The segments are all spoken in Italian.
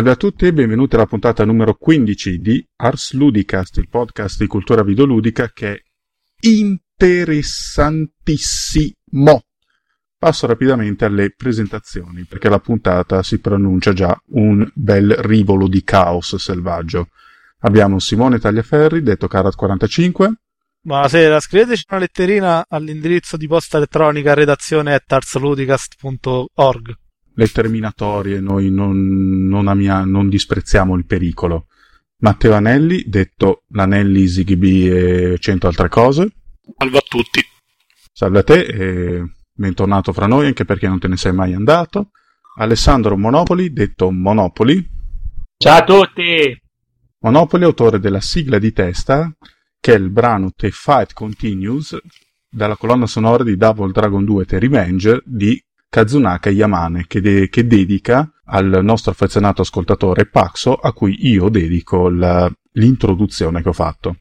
Salve a tutti e benvenuti alla puntata numero 15 di Ars Ludicast, il podcast di cultura videoludica che è interessantissimo. Passo rapidamente alle presentazioni perché la puntata si pronuncia già un bel rivolo di caos selvaggio. Abbiamo Simone Tagliaferri, detto Carat45. Buonasera, scriveteci una letterina all'indirizzo di posta elettronica redazione at arsludicast.org le terminatorie, noi non, non, amia, non disprezziamo il pericolo. Matteo Anelli, detto l'Anelli, ZigB e cento altre cose. Salve a tutti. Salve a te e bentornato fra noi, anche perché non te ne sei mai andato. Alessandro Monopoli, detto Monopoli. Ciao a tutti! Monopoli, autore della sigla di testa, che è il brano The Fight Continues, dalla colonna sonora di Double Dragon 2 The Revenge di Kazunaka Yamane che, de- che dedica al nostro affezionato ascoltatore Paxo a cui io dedico la- l'introduzione che ho fatto.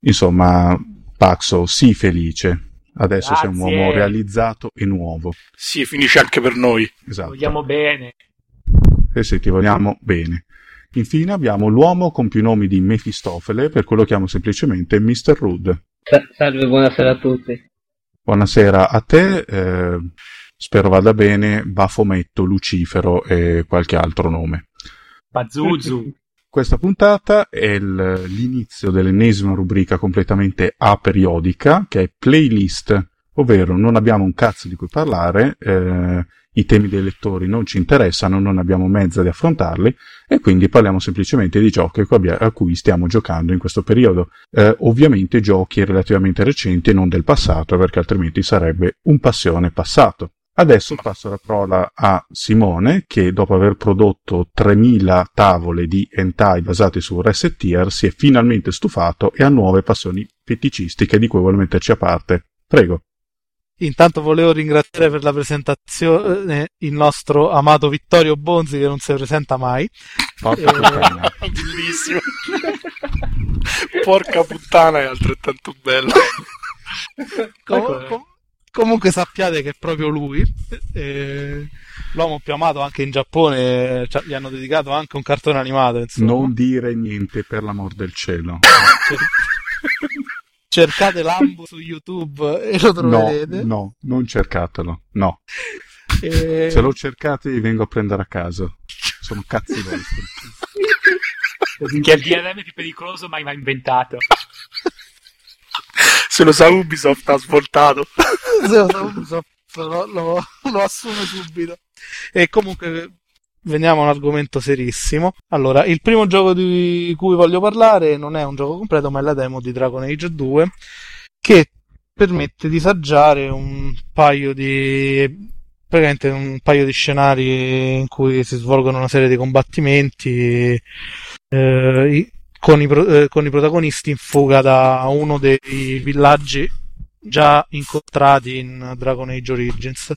Insomma, Paxo, sii felice. Adesso Grazie. sei un uomo realizzato e nuovo. Sì, finisce anche per noi. Esatto. Vogliamo bene. Eh sì, ti vogliamo bene. Infine abbiamo l'uomo con più nomi di Mefistofele, per cui lo chiamo semplicemente Mr. Rude. Sa- Salve, buonasera a tutti. Buonasera a te, eh, spero vada bene, Bafometto, Lucifero e qualche altro nome. Pazuzu. Questa puntata è l'inizio dell'ennesima rubrica completamente aperiodica, che è playlist, ovvero non abbiamo un cazzo di cui parlare, eh, i temi dei lettori non ci interessano, non abbiamo mezzo di affrontarli e quindi parliamo semplicemente di giochi a cui abbia- a cui stiamo giocando in questo periodo. Eh, ovviamente giochi relativamente recenti e non del passato, perché altrimenti sarebbe un passione passato. Adesso passo la parola a Simone che dopo aver prodotto 3000 tavole di hentai basate su Resettier si è finalmente stufato e ha nuove passioni feticistiche di cui vuole metterci a parte. Prego. Intanto volevo ringraziare per la presentazione il nostro amato Vittorio Bonzi che non si presenta mai. Porca Eh, puttana. Bellissimo. Porca puttana, è altrettanto bello. Com- Ecco, com- comunque sappiate che è proprio lui, eh, l'uomo più amato anche in Giappone, cioè, gli hanno dedicato anche un cartone animato. Insomma. Non dire niente per l'amor del cielo. Cer- cercate Lambo su YouTube e lo No, troverete. no, non cercatelo. No. E- Se lo cercate vi vengo a prendere a caso. Sono cazzi vostri. Che è il DRM più pericoloso mai mai inventato. Se lo sa Ubisoft ha svoltato. Se lo so, Ubisoft lo, lo- lo assume subito. E comunque veniamo a un argomento serissimo. Allora, il primo gioco di cui voglio parlare non è un gioco completo, ma è la demo di Dragon Age 2 che permette di saggiare un paio di praticamente un paio di scenari in cui si svolgono una serie di combattimenti eh, con, i, pro- eh, con i protagonisti in fuga da uno dei villaggi già incontrati in Dragon Age Origins,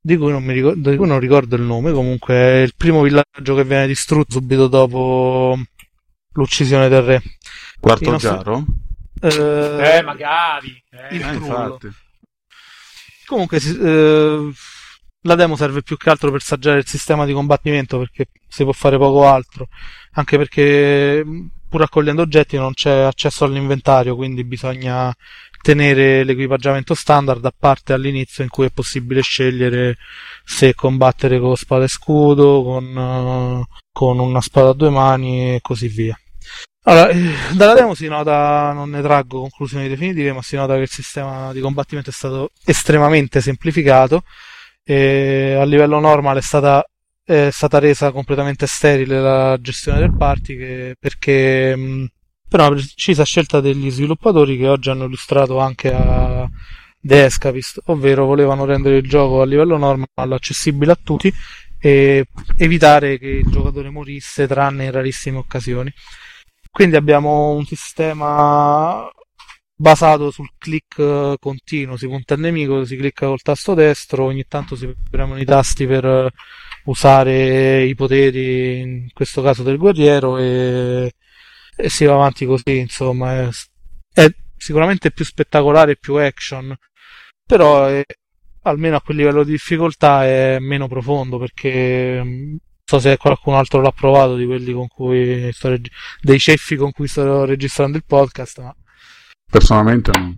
di cui non, mi ricordo, di cui non ricordo il nome. Comunque è il primo villaggio che viene distrutto subito dopo l'uccisione del re. Quarto Il nostro- giaro? Eh, Eh, magari. Eh. Il Eh. Comunque eh, la demo serve più che altro per saggiare il sistema di combattimento perché si può fare poco altro, anche perché pur raccogliendo oggetti non c'è accesso all'inventario, quindi bisogna tenere l'equipaggiamento standard a parte all'inizio in cui è possibile scegliere se combattere con spada e scudo, con, eh, con una spada a due mani e così via. Allora, eh, dalla demo si nota, non ne traggo conclusioni definitive, ma si nota che il sistema di combattimento è stato estremamente semplificato e a livello normale è stata, è stata resa completamente sterile la gestione del party che- perché mh, per una precisa scelta degli sviluppatori che oggi hanno illustrato anche a The Escapist, ovvero volevano rendere il gioco a livello normale accessibile a tutti e evitare che il giocatore morisse tranne in rarissime occasioni. Quindi abbiamo un sistema basato sul click eh, continuo, si punta il nemico, si clicca col tasto destro, ogni tanto si premono i tasti per eh, usare i poteri, in questo caso del guerriero, e, e si va avanti così, insomma, è, è sicuramente più spettacolare e più action, però è- almeno a quel livello di difficoltà è meno profondo perché mh, so se qualcun altro l'ha provato di quelli con cui sto reg- dei ceffi con cui sto registrando il podcast, ma Personalmente no.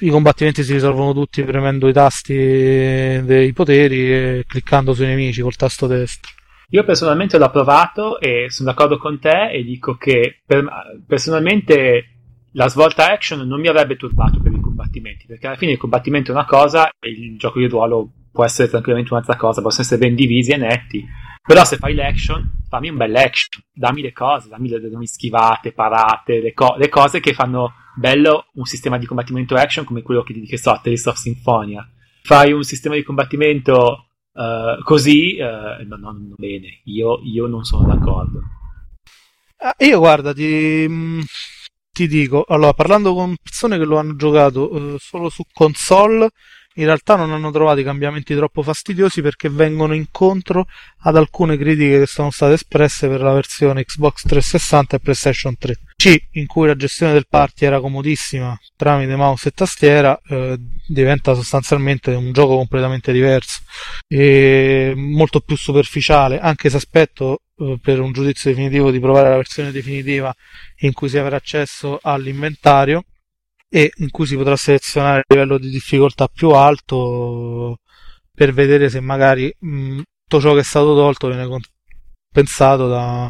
I combattimenti si risolvono tutti premendo i tasti dei poteri e cliccando sui nemici col tasto destro. Io personalmente l'ho provato e sono d'accordo con te e dico che per- personalmente la svolta action non mi avrebbe turbato per i combattimenti, perché alla fine il combattimento è una cosa e il gioco di ruolo può essere tranquillamente un'altra cosa, possono essere ben divisi e netti. Però se fai l'action, fammi un bel action, dammi le cose, dammi le, dammi schivate, parate, le, co- le cose che fanno bello un sistema di combattimento action come quello che, che so, Tales of Symphonia. Fai un sistema di combattimento eh, così, eh, no, no, bene, io, io non sono d'accordo. Ah, io guarda, ti, ti dico, allora parlando con persone che lo hanno giocato eh, solo su console, in realtà non hanno trovato i cambiamenti troppo fastidiosi perché vengono incontro ad alcune critiche che sono state espresse per la versione Xbox 360 e PlayStation 3. C, in cui la gestione del party era comodissima tramite mouse e tastiera, eh, diventa sostanzialmente un gioco completamente diverso e molto più superficiale, anche se aspetto eh, per un giudizio definitivo di provare la versione definitiva in cui si avrà accesso all'inventario e in cui si potrà selezionare il livello di difficoltà più alto per vedere se magari mh, tutto ciò che è stato tolto viene compensato da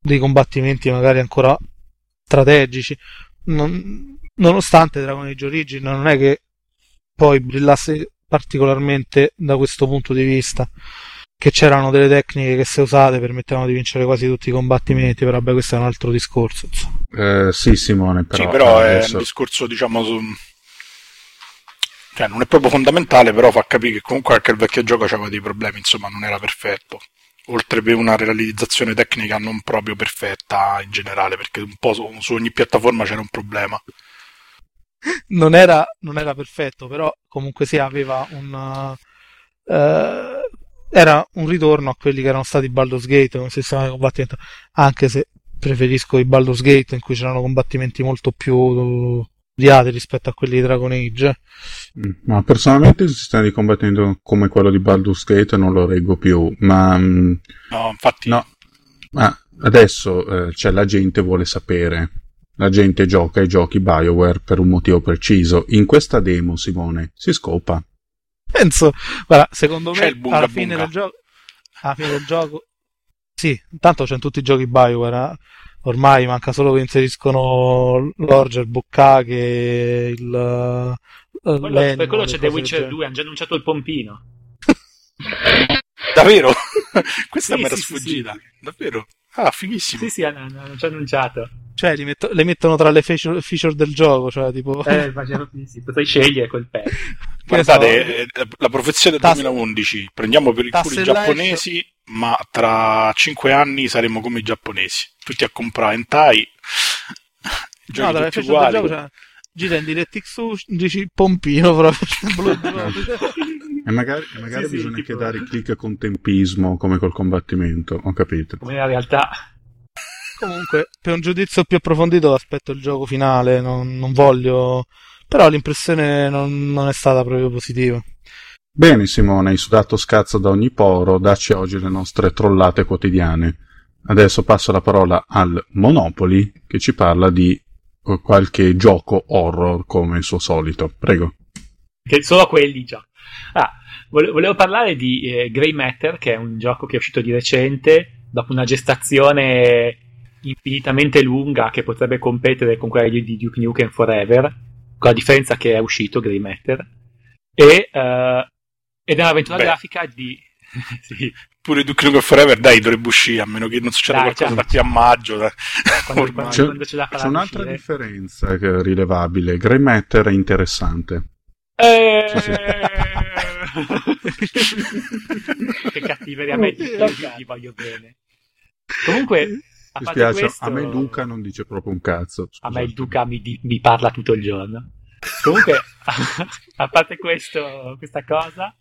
dei combattimenti magari ancora strategici. Non- nonostante Dragon Age Origin non è che poi brillasse particolarmente da questo punto di vista che c'erano delle tecniche che se usate permettevano di vincere quasi tutti i combattimenti, però vabbè questo è un altro discorso. Eh, sì, Simone, però, sì, però è adesso- un discorso, diciamo, su... Cioè, non è proprio fondamentale, però fa capire che comunque anche il vecchio gioco aveva dei problemi, insomma, non era perfetto. Oltre per una realizzazione tecnica non proprio perfetta in generale, perché un po' su, su ogni piattaforma c'era un problema. non era, non era perfetto, però comunque sia aveva un eh, era un ritorno a quelli che erano stati Baldur's Gate come sistema di combattimento, anche se preferisco i Baldur's Gate in cui c'erano combattimenti molto più odiati rispetto a quelli di Dragon Age. Mm, Ma personalmente il sistema di combattimento come quello di Baldur's Gate non lo reggo più, ma, mm, No, infatti, no, ma adesso eh, cioè, la gente vuole sapere. La gente gioca ai giochi BioWare per un motivo preciso. In questa demo, Simone, si scopa. Penso, guarda, secondo C'è me bunga alla fine bunga. gioco alla fine del gioco sì, intanto c'è in tutti i giochi BioWare, eh. Ormai manca solo che inseriscono l'Orger, Bukkake, il eh, Quello- l'Animal, per quello c'è The Witcher genere. 2. 2, hanno già annunciato il pompino. davvero? Questa Sì, mi era sì, sì, sfuggita. Davvero? Ah, fighissimo. Sì, sì, hanno, hanno già annunciato. Cioè, li metto- le mettono tra le feature, feature del gioco, cioè tipo Eh, immagino sì, sì, potrei scegliere quel pezzo. che ne so, Guardate, eh, la profezia del Tasse- 2011, prendiamo per il culo i giapponesi, ma tra cinque anni saremo come i giapponesi, tutti a comprare hentai, no, giochi tra le tutti uguali. gioco cioè, gira in DirectX 11 pompino proprio E magari, e magari Sì, sì, bisogna tipo- anche dare click con tempismo, come col combattimento, ho capito. Come nella realtà. Comunque, per un giudizio più approfondito aspetto il gioco finale, non, non voglio... Però l'impressione non, non è stata proprio positiva. Bene Simone, hai sudato scazzo da ogni poro, dacci oggi le nostre trollate quotidiane. Adesso passo la parola al Monopoli che ci parla di eh, qualche gioco horror come il suo solito. Prego. Che solo quelli già. Ah, vole- volevo parlare di eh, Grey Matter, che è un gioco che è uscito di recente, dopo una gestazione infinitamente lunga che potrebbe competere con quella di, di Duke Nukem Forever, con la differenza che è uscito Grey Matter. E, eh, ed è un'avventura Beh. grafica di... sì, Pure Duke Nukem Forever, dai, dovrebbe uscire, a meno che non succeda Dai, qualcosa certo. da qui a maggio. dai. quando, quando- C'è- quando C'è faranno un'altra uscire. differenza che è rilevabile. Grey Matter è interessante. Eh... Sì, sì. che cattiveria a me ti, ti voglio bene. Comunque, Mi spiace, questo, a me Luca non dice proprio un cazzo. a me il scusate. Duca mi, di- mi parla tutto il giorno. Comunque, a parte questo, questa cosa,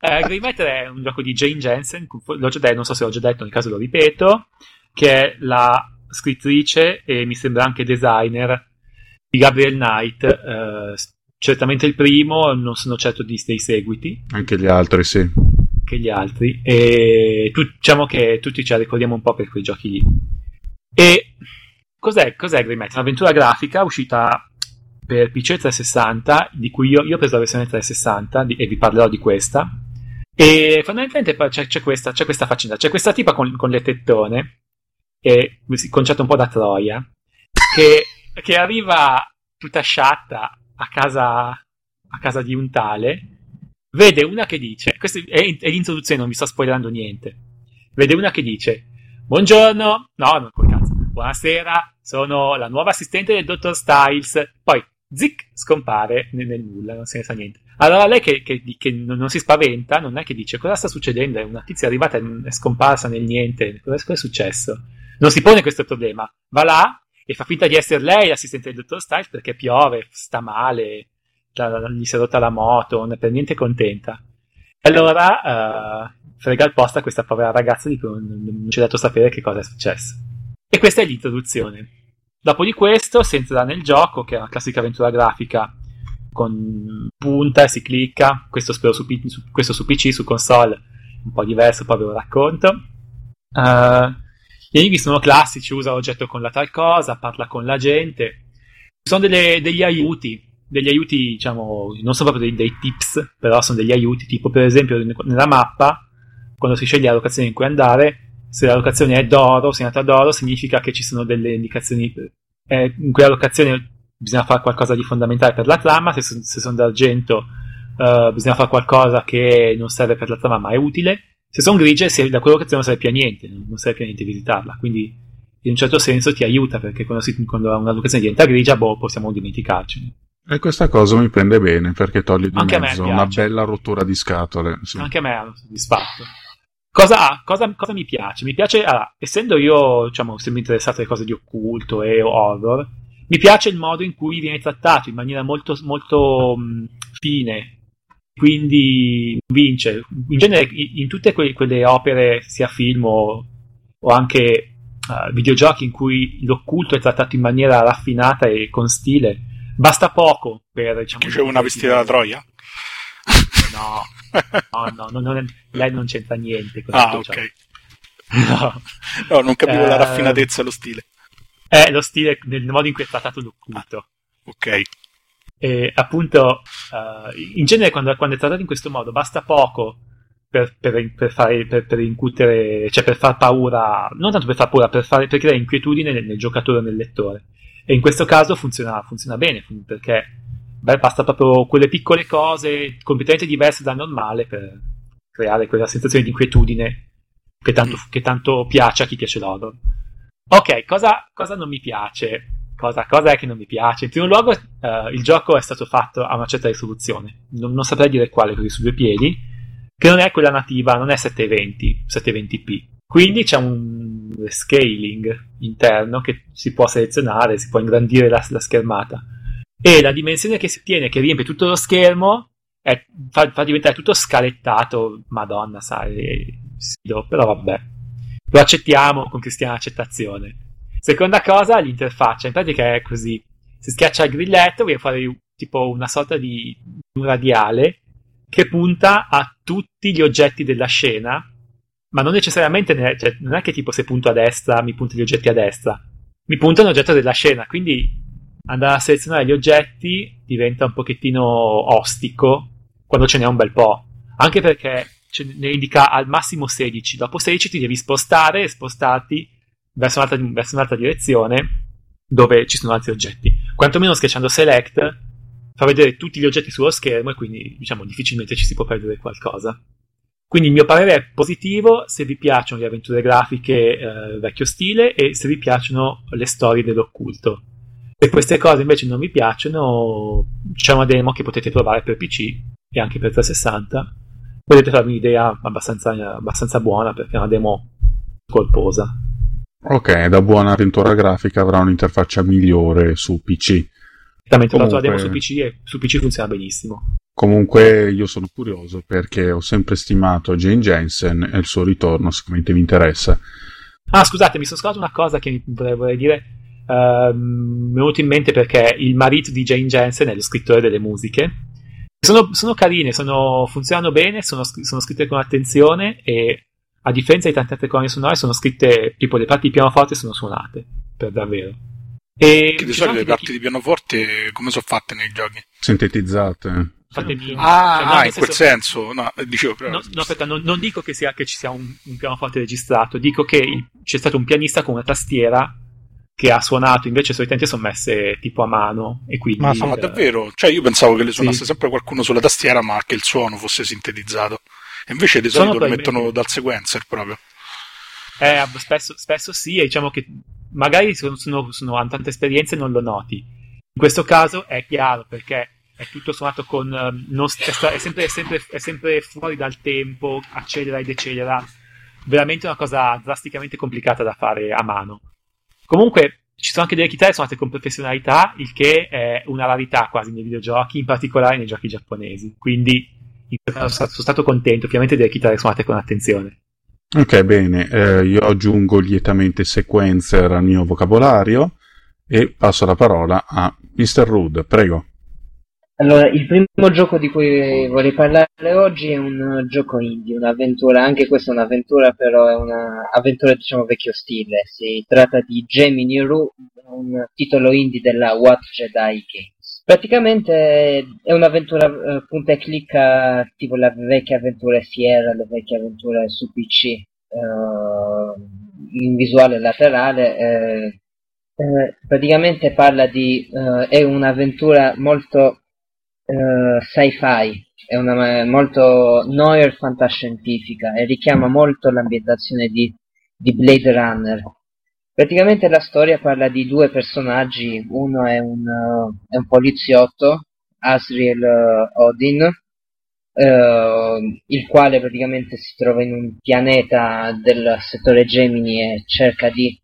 eh, Grey Matter è un gioco di Jane Jensen, l'ho già detto, non so se l'ho già detto, nel caso lo ripeto, che è la scrittrice e mi sembra anche designer di Gabriel Knight, eh, certamente il primo, non sono certo di, dei seguiti, Anche gli altri, sì. anche gli altri. E tu, diciamo che tutti la ricordiamo un po' per quei giochi lì. E cos'è, cos'è Grey Matter? Un'avventura grafica uscita per PC 360, di cui io, io ho preso la versione 360 di, e vi parlerò di questa. E fondamentalmente c'è, c'è, questa, c'è questa faccenda, c'è questa tipa con, con le tettone, e, concetto un po' da Troia, che, che arriva tutta sciatta a casa, a casa di un tale, vede una che dice, questa è, è l'introduzione, non vi sto spoilerando niente, vede una che dice, buongiorno, no, non col cazzo, buonasera, sono la nuova assistente del dottor Styles, poi zic, scompare nel, nulla, non se ne sa niente. Allora lei che, che, che non, non, si spaventa, non è che dice cosa sta succedendo, è una tizia arrivata e è scomparsa nel niente, cosa è successo? Non si pone questo problema, va là e fa finta di essere lei l'assistente del dottor Styles perché piove, sta male, gli si è rotta la moto, non è per niente contenta. Allora uh, frega il posto a questa povera ragazza di cui non, ci ha dato sapere che cosa è successo. E questa è l'introduzione. Dopo di questo si entra nel gioco, che è una classica avventura grafica con punta e si clicca, questo spero su, su, questo su PC, su console, un po' diverso, poi ve lo racconto. Uh, gli enigmi sono classici, usa l'oggetto con la tal cosa, parla con la gente. Ci sono delle, degli aiuti, degli aiuti, diciamo, non sono proprio dei, dei, tips, però sono degli aiuti, tipo per esempio nella mappa, quando si sceglie la locazione in cui andare, se la locazione è d'oro, segnata d'oro, significa che ci sono delle indicazioni, eh, in quella locazione bisogna fare qualcosa di fondamentale per la trama, se, se sono d'argento uh, bisogna fare qualcosa che non serve per la trama ma è utile, se sono grigie, se, da quello che non serve più a niente, non serve più a niente visitarla. Quindi, in un certo senso, ti aiuta perché quando, si, quando una locazione diventa grigia, boh, possiamo dimenticarcene. E questa cosa mi prende bene perché toglie di Anche mezzo una bella rottura di scatole. Sì. Anche a me ha soddisfatto. Cosa, cosa, cosa, mi piace? Mi piace, allora, essendo io, diciamo, sempre interessato alle cose di occulto e horror, mi piace il modo in cui viene trattato in maniera molto, molto mh, fine quindi vince. In genere in tutte que- quelle opere, sia film o, o anche uh, videogiochi in cui l'occulto è trattato in maniera raffinata e con stile, basta poco per... Diciamo, c'è una vestita da Troia? No, no, no, non è, lei non c'entra niente con Ah, ok. No. no. non capivo uh, la eh, raffinatezza e lo stile. È lo stile nel modo in cui è trattato l'occulto. Ah, ok. E appunto, uh, in genere, quando, quando, è trattato in questo modo, basta poco per, per, per, fare, per, per incutere, cioè per far paura, non tanto per far paura, per, fare, per creare inquietudine nel, nel giocatore o nel lettore. E in questo caso funziona, funziona bene, perché beh, basta proprio quelle piccole cose completamente diverse dal normale per creare quella sensazione di inquietudine che tanto, che tanto piace a chi piace l'horror. Ok, cosa, cosa non mi piace? Cosa, cosa, è che non mi piace? In primo luogo, uh, il gioco è stato fatto a una certa risoluzione, non, non, saprei dire quale così su due piedi, che non è quella nativa, non è 720, 720p. Quindi c'è un scaling interno che si può selezionare, si può ingrandire la, la schermata. E la dimensione che si ottiene, che riempie tutto lo schermo, è, fa, fa, diventare tutto scalettato. Madonna, sai, però vabbè. Lo accettiamo con cristiana accettazione. Seconda cosa, l'interfaccia. In pratica è così. Si schiaccia il grilletto, viene fuori tipo una sorta di un radiale che punta a tutti gli oggetti della scena, ma non necessariamente, ne, cioè, non è che tipo se punto a destra mi punta gli oggetti a destra, mi punta un oggetto della scena, quindi andare a selezionare gli oggetti diventa un pochettino ostico quando ce n'è un bel po', anche perché ne indica al massimo 16, dopo 16 ti devi spostare e spostarti verso un'altra, verso un'altra direzione dove ci sono altri oggetti. Quantomeno schiacciando select fa vedere tutti gli oggetti sullo schermo e quindi diciamo difficilmente ci si può perdere qualcosa. Quindi il mio parere è positivo se vi piacciono le avventure grafiche eh, vecchio stile e se vi piacciono le storie dell'occulto. Se queste cose invece non vi piacciono, c'è una demo che potete provare per PC e anche per 360. Potete farvi un'idea abbastanza, abbastanza buona perché è una demo colposa. Ok, da buona avventura grafica avrà un'interfaccia migliore su PC. Esattamente, Comunque... la demo su PC e su PC funziona benissimo. Comunque io sono curioso perché ho sempre stimato Jane Jensen e il suo ritorno sicuramente mi interessa. Ah, scusate, mi sono scordato una cosa che vorrei dire. Uh, mi è venuto in mente perché il marito di Jane Jensen è lo scrittore delle musiche sono, sono carine, sono, funzionano bene, sono, sono, scritte con attenzione e a differenza di tante altre colonne sonore sono scritte tipo le parti di pianoforte sono suonate, per davvero. E che di solito le parti chi... di pianoforte come sono fatte nei giochi? Sintetizzate. Fate di... Ah, cioè, ah in quel senso, no, dicevo però... No, no aspetta, non, non, dico che, sia, che ci sia un, un pianoforte registrato, dico che il, c'è stato un pianista con una tastiera che ha suonato, invece utenti sono messe tipo a mano e quindi... Ma, ma davvero? Cioè io pensavo che le suonasse sì. sempre qualcuno sulla tastiera ma che il suono fosse sintetizzato. E invece di solito lo mettono dal sequencer proprio. Eh, spesso, spesso sì, e diciamo che magari sono, sono, sono, hanno tante esperienze e non lo noti. In questo caso è chiaro perché è tutto suonato con... Um, non, è, sempre, è, sempre, è sempre fuori dal tempo, accelera e decelera. Veramente una cosa drasticamente complicata da fare a mano. Comunque ci sono anche delle chitarre suonate con professionalità, il che è una rarità quasi nei videogiochi, in particolare nei giochi giapponesi. Quindi sono stato contento, ovviamente, delle chitarre suonate con attenzione. Ok, bene, eh, io aggiungo lietamente sequencer al mio vocabolario e passo la parola a Mr. Rude, prego. Allora, il primo gioco di cui vorrei parlare oggi è un gioco indie, un'avventura, anche questa è un'avventura, però è un'avventura diciamo vecchio stile. Si tratta di Gemini Rue, un titolo indie della What Jedi Games. Praticamente è un'avventura eh, punta e clicca tipo le vecchie avventure Sierra, le vecchie avventure su PC, eh, in visuale laterale. Eh, eh praticamente parla di è un'avventura molto uh, sci-fi, è una molto noir fantascientifica e richiama molto l'ambientazione di, di Blade Runner. Praticamente la storia parla di due personaggi, uno è un, uh, è un poliziotto, Asriel uh, Odin, uh, il quale praticamente si trova in un pianeta del settore Gemini e cerca di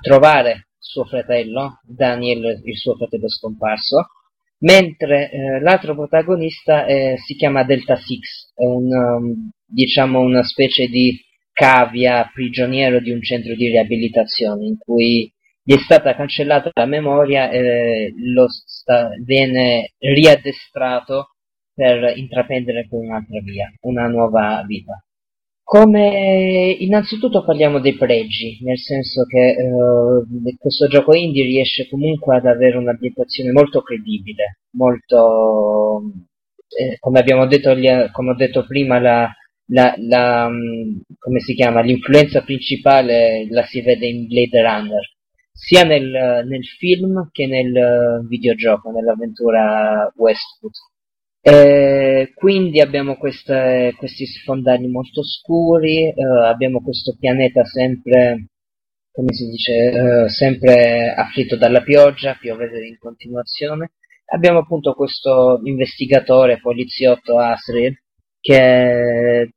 trovare suo fratello, Daniel, il suo fratello scomparso, mentre eh, l'altro protagonista eh, si chiama Delta Six, è un, um, diciamo una specie di cavia prigioniero di un centro di riabilitazione in cui gli è stata cancellata la memoria e lo sta, viene riaddestrato per intraprendere poi un'altra via, una nuova vita. Come innanzitutto parliamo dei pregi, nel senso che eh, questo gioco indie riesce comunque ad avere un'ambientazione molto credibile, molto eh, come abbiamo detto, come ho detto prima, la, la, la, mm, come si chiama, l'influenza principale la si vede in Blade Runner, sia nel, nel film che nel videogioco, nell'avventura Westwood. Eh, quindi abbiamo queste, questi sfondali molto scuri, eh, abbiamo questo pianeta sempre, come si dice, eh, sempre afflitto dalla pioggia, piove in continuazione. Abbiamo appunto questo investigatore, poliziotto Asriel, che eh,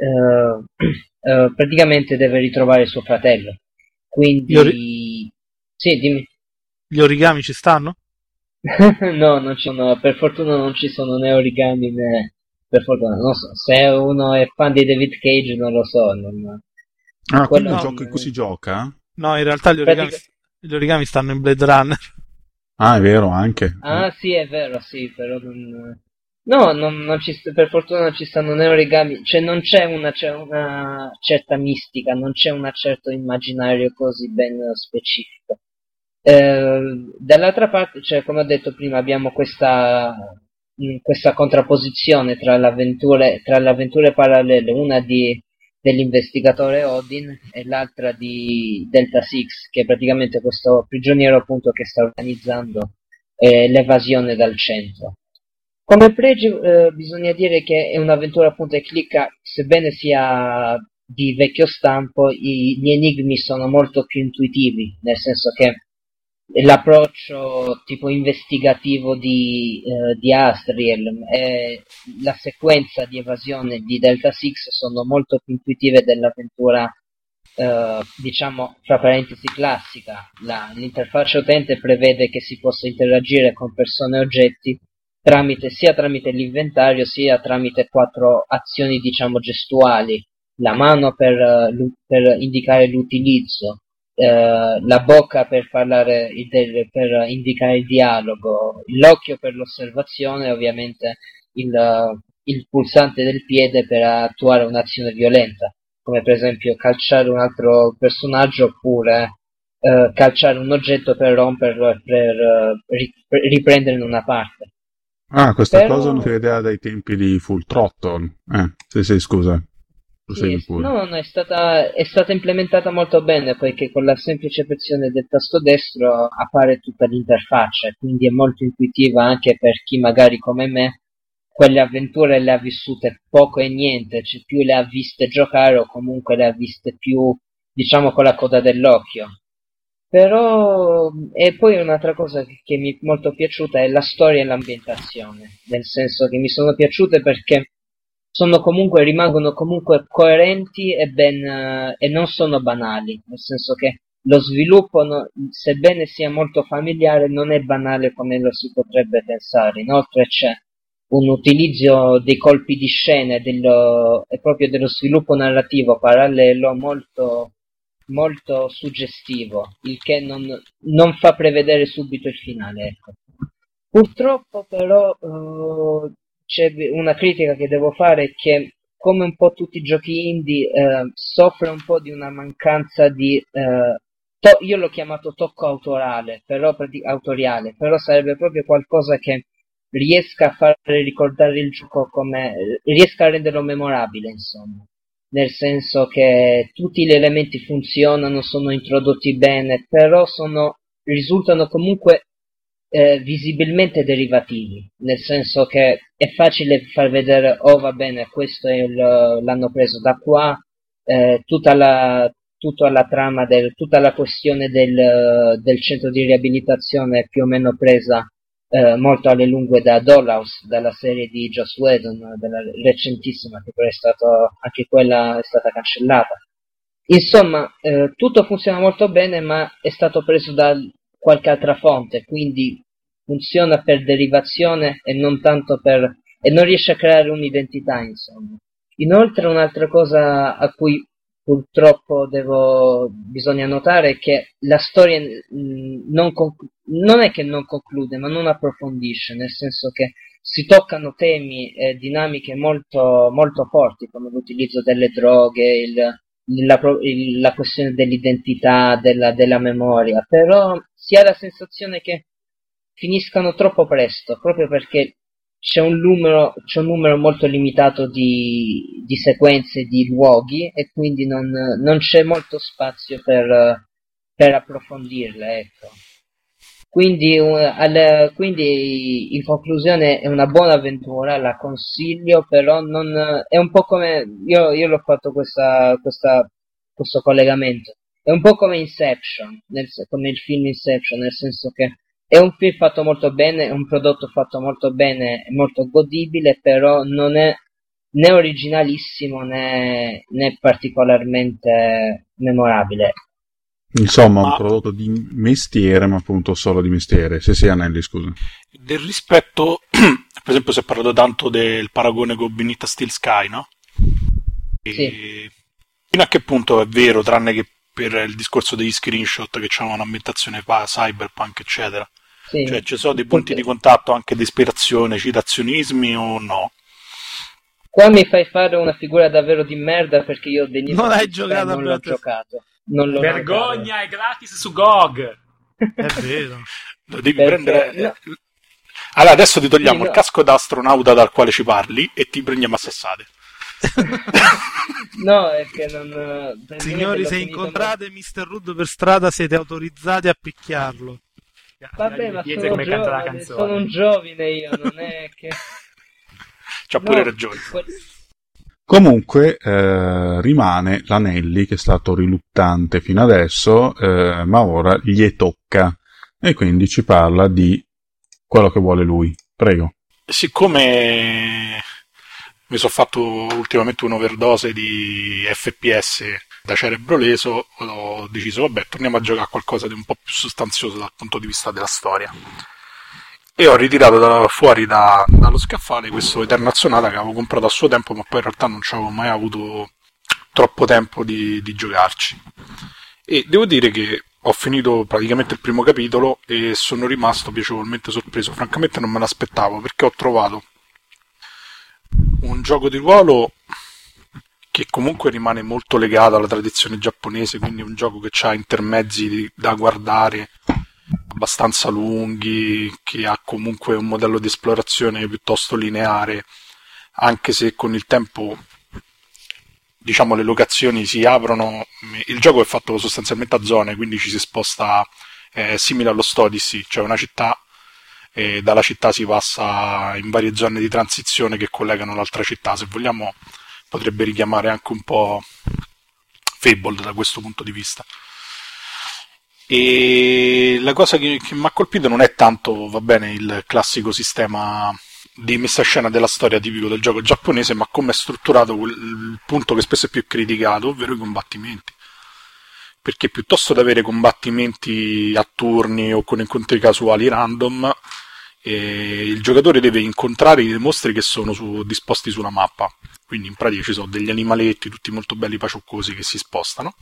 eh, praticamente deve ritrovare suo fratello. Quindi... Ori- sì, dimmi. Gli origami ci stanno? no, non ci sono, per fortuna non ci sono né origami né... Per fortuna, non so, se uno è fan di David Cage non lo so. Non... Ah, quello è un gioco in cui si gioca? No, in realtà gli origami, Pratica... gli origami stanno in Blade Runner. Ah, è vero, anche. Ah, sì, è vero, sì, però non... No, non, non ci, per fortuna non ci stanno né origami, cioè non c'è una, c'è una certa mistica, non c'è un certo immaginario così ben specifico. Eh, dall'altra parte, cioè, come ho detto prima, abbiamo questa, mm, questa contrapposizione tra, tra le avventure parallele, una di, dell'investigatore Odin e l'altra di Delta Six, che è praticamente questo prigioniero appunto che sta organizzando eh, l'evasione dal centro. Come pregio eh, bisogna dire che è un'avventura appunto e clicca, sebbene sia di vecchio stampo, i, gli enigmi sono molto più intuitivi, nel senso che l'approccio tipo investigativo di, eh, di Astriel e la sequenza di evasione di Delta Six sono molto più intuitive dell'avventura eh, diciamo fra parentesi classica. La, l'interfaccia utente prevede che si possa interagire con persone e oggetti tramite, sia tramite l'inventario sia tramite quattro azioni diciamo gestuali. La mano per, eh, per indicare l'utilizzo eh, la bocca per parlare, per indicare il dialogo, l'occhio per l'osservazione e ovviamente il, il pulsante del piede per attuare un'azione violenta, come per esempio calciare un altro personaggio oppure eh, calciare un oggetto per romperlo per uh, riprenderne una parte. Ah, questa Però... cosa non si vedeva dai tempi di Full Throttle. Eh, sì, sì, scusa. Sì, no, no, è stata, è stata implementata molto bene perché con la semplice pressione del tasto destro appare tutta l'interfaccia, quindi è molto intuitiva anche per chi magari come me quelle avventure le ha vissute poco e niente, cioè più le ha viste giocare o comunque le ha viste più, diciamo, con la coda dell'occhio. Però, e poi un'altra cosa che mi è molto piaciuta è la storia e l'ambientazione, nel senso che mi sono piaciute perché sono comunque, rimangono comunque coerenti e, ben, e non sono banali, nel senso che lo sviluppo, no, sebbene sia molto familiare, non è banale come lo si potrebbe pensare. Inoltre c'è un utilizzo dei colpi di scena e, dello, e proprio dello sviluppo narrativo parallelo molto molto suggestivo, il che non, non fa prevedere subito il finale. Ecco. Purtroppo però uh, c'è una critica che devo fare che come un po' tutti i giochi indie uh, soffre un po' di una mancanza di uh, to- io l'ho chiamato tocco autorale, però, autoriale, però sarebbe proprio qualcosa che riesca a fare ricordare il gioco come riesca a renderlo memorabile, insomma. Nel senso che tutti gli elementi funzionano, sono introdotti bene, però sono, risultano comunque eh, visibilmente derivativi, nel senso che è facile far vedere, oh va bene, questo il, l'hanno preso da qua, eh, tutta, la, tutta la trama, del, tutta la questione del, del centro di riabilitazione è più o meno presa eh, molto alle lunghe da Dollhouse, dalla serie di Joss Whedon, della recentissima, che però è stato, anche quella è stata cancellata. Insomma, eh, tutto funziona molto bene, ma è stato preso da qualche altra fonte, quindi funziona per derivazione e non tanto per... e non riesce a creare un'identità, insomma. Inoltre un'altra cosa a cui purtroppo devo, bisogna notare che la storia mh, non, conclu- non, è che non conclude, ma non approfondisce, nel senso che si toccano temi e dinamiche molto, molto forti, come l'utilizzo delle droghe, il, la, la, questione dell'identità, della, della memoria, però si ha la sensazione che finiscano troppo presto, proprio perché c'è un numero, c'è un numero molto limitato di, di sequenze di luoghi e quindi non, non c'è molto spazio per, per approfondirle. Ecco. Quindi, al, quindi, in conclusione è una buona avventura, la consiglio, però non, è un po' come io, io l'ho fatto questa, questa, questo collegamento. È un po' come Inception, nel, come il film Inception, nel senso che è un film fatto molto bene, è un prodotto fatto molto bene, è molto godibile, però non è né originalissimo né, né particolarmente memorabile. Insomma, un prodotto di mestiere, ma appunto solo di mestiere. Se sei Anelli, scusa. Del rispetto, per esempio, si è parlato tanto del paragone con Benita Steel Sky, no? E sì. Fino a che punto è vero, tranne che per il discorso degli screenshot che c'è un'ambientazione cyberpunk, eccetera? Sì. Cioè, ci sono dei punti di contatto anche di ispirazione, citazionismi o no? Qua mi fai fare una figura davvero di merda perché io degli non hai giocato non l'ho giocato. Non l'ho Vergogna, giocato. è gratis su GOG. è vero. Lo devi perché, prendere. No. Allora, adesso ti togliamo sì, il casco da astronauta dal quale ci parli e ti prendiamo a sassate. no, è che non. Signori, se incontrate Mr. Rudd per strada, siete autorizzati a picchiarlo. Vabbè, ma sono, giovane, sono un giovine io, non è che... C'ha pure no, ragione. Comunque eh, rimane l'Anelli che è stato riluttante fino adesso, eh, ma ora gli tocca e quindi ci parla di quello che vuole lui. Prego. Siccome mi sono fatto ultimamente un'overdose di FPS da cerebro leso ho deciso vabbè torniamo a giocare a qualcosa di un po' più sostanzioso dal punto di vista della storia. E ho ritirato da, fuori da, dallo scaffale questo Eternazionale che avevo comprato a suo tempo ma poi in realtà non ci avevo mai avuto troppo tempo di, di giocarci. E devo dire che ho finito praticamente il primo capitolo e sono rimasto piacevolmente sorpreso. Francamente non me l'aspettavo perché ho trovato gioco di ruolo che comunque rimane molto legato alla tradizione giapponese, quindi un gioco che ha intermezzi da guardare abbastanza lunghi, che ha comunque un modello di esplorazione piuttosto lineare, anche se con il tempo diciamo le locazioni si aprono, il gioco è fatto sostanzialmente a zone, quindi ci si sposta eh, simile allo Stodicy, cioè una città e dalla città si passa in varie zone di transizione che collegano l'altra città, se vogliamo potrebbe richiamare anche un po' Fable da questo punto di vista. E la cosa che, che mi ha colpito non è tanto, va bene, il classico sistema di messa a scena della storia tipico del gioco giapponese, ma come è strutturato il punto che spesso è più criticato, ovvero i combattimenti. Perché piuttosto che avere combattimenti a turni o con incontri casuali random, eh, il giocatore deve incontrare i mostri che sono su, disposti sulla mappa. Quindi in pratica ci sono degli animaletti tutti molto belli pacioccosi che si spostano.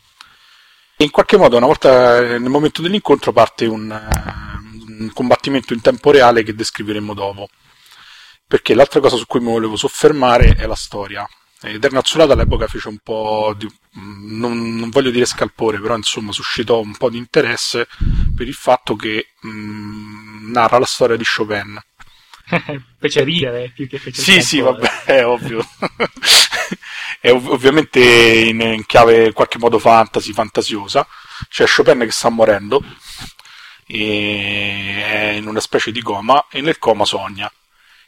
E in qualche modo, una volta nel momento dell'incontro, parte un, un combattimento in tempo reale che descriveremo dopo. Perché l'altra cosa su cui mi volevo soffermare è la storia. Eterno Azzurrato all'epoca fece un po' di, non, non, voglio dire scalpore, però insomma suscitò un po' di interesse per il fatto che mh, narra la storia di Chopin fece ridere più che fece Sì, sì, vabbè, è ovvio. è ov- ovviamente in, in, chiave in qualche modo fantasy, fantasiosa. C'è Chopin che sta morendo, è in una specie di coma, e nel coma sogna.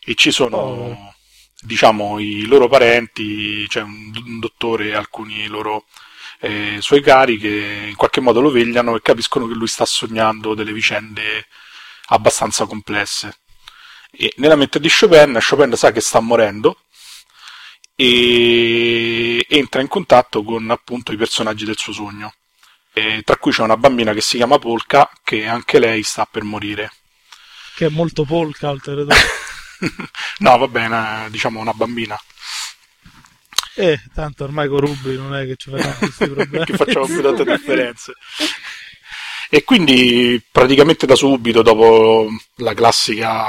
E ci sono, oh. diciamo, i loro parenti, c'è cioè un, un dottore e alcuni loro eh, suoi cari che in qualche modo lo vegliano e capiscono che lui sta sognando delle vicende abbastanza complesse. E nella mente di Chopin, Chopin sa che sta morendo e entra in contatto con appunto i personaggi del suo sogno. E tra cui c'è una bambina che si chiama Polka, che anche lei sta per morire. Che è molto polka, oltretutto. no, va bene, diciamo una bambina. Eh, tanto ormai con Ruby non è che ci facciamo questi problemi. che facciamo più tante differenze. E quindi praticamente da subito, dopo la classica,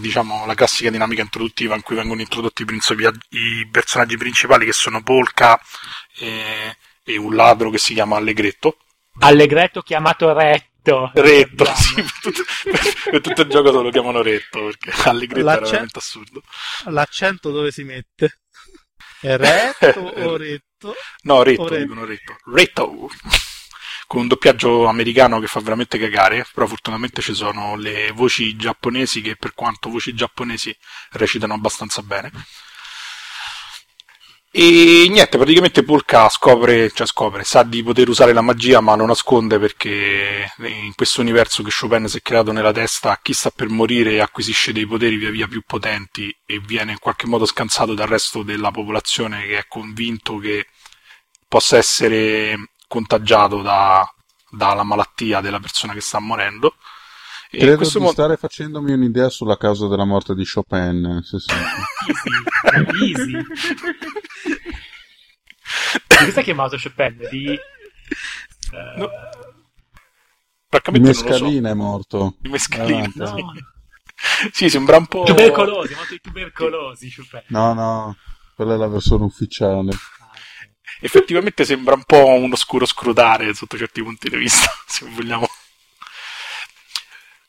diciamo, la classica dinamica introduttiva in cui vengono introdotti i personaggi principali che sono Polka e, e un ladro che si chiama Allegretto. Allegretto chiamato Retto. Retto, sì, per tutto, per tutto, il gioco lo chiamano Retto perché Allegretto L'accent- era veramente assurdo. L'accento dove si mette? È retto o retto? No, retto, retto. dicono retto. Retto con un doppiaggio americano che fa veramente cagare, però fortunatamente ci sono le voci giapponesi che per quanto voci giapponesi recitano abbastanza bene. E niente, praticamente Pulka scopre, cioè scopre, sa di poter usare la magia ma lo nasconde perché in questo universo che Chopin si è creato nella testa, chi sta per morire acquisisce dei poteri via via più potenti e viene in qualche modo scansato dal resto della popolazione che è convinto che possa essere contagiato da, dalla malattia della persona che sta morendo. E Credo questo di mo- stare facendomi un'idea sulla causa della morte di Chopin. Se easy, easy. di cosa ha chiamato Chopin? Di... Uh... No. Di mescalina so. è morto. Di mescalina. No. sì, sembra un po'... Tubercolosi, molto di tubercolosi Chopin. No, no, quella è la versione ufficiale effettivamente sembra un po' un oscuro scrutare sotto certi punti di vista, se vogliamo.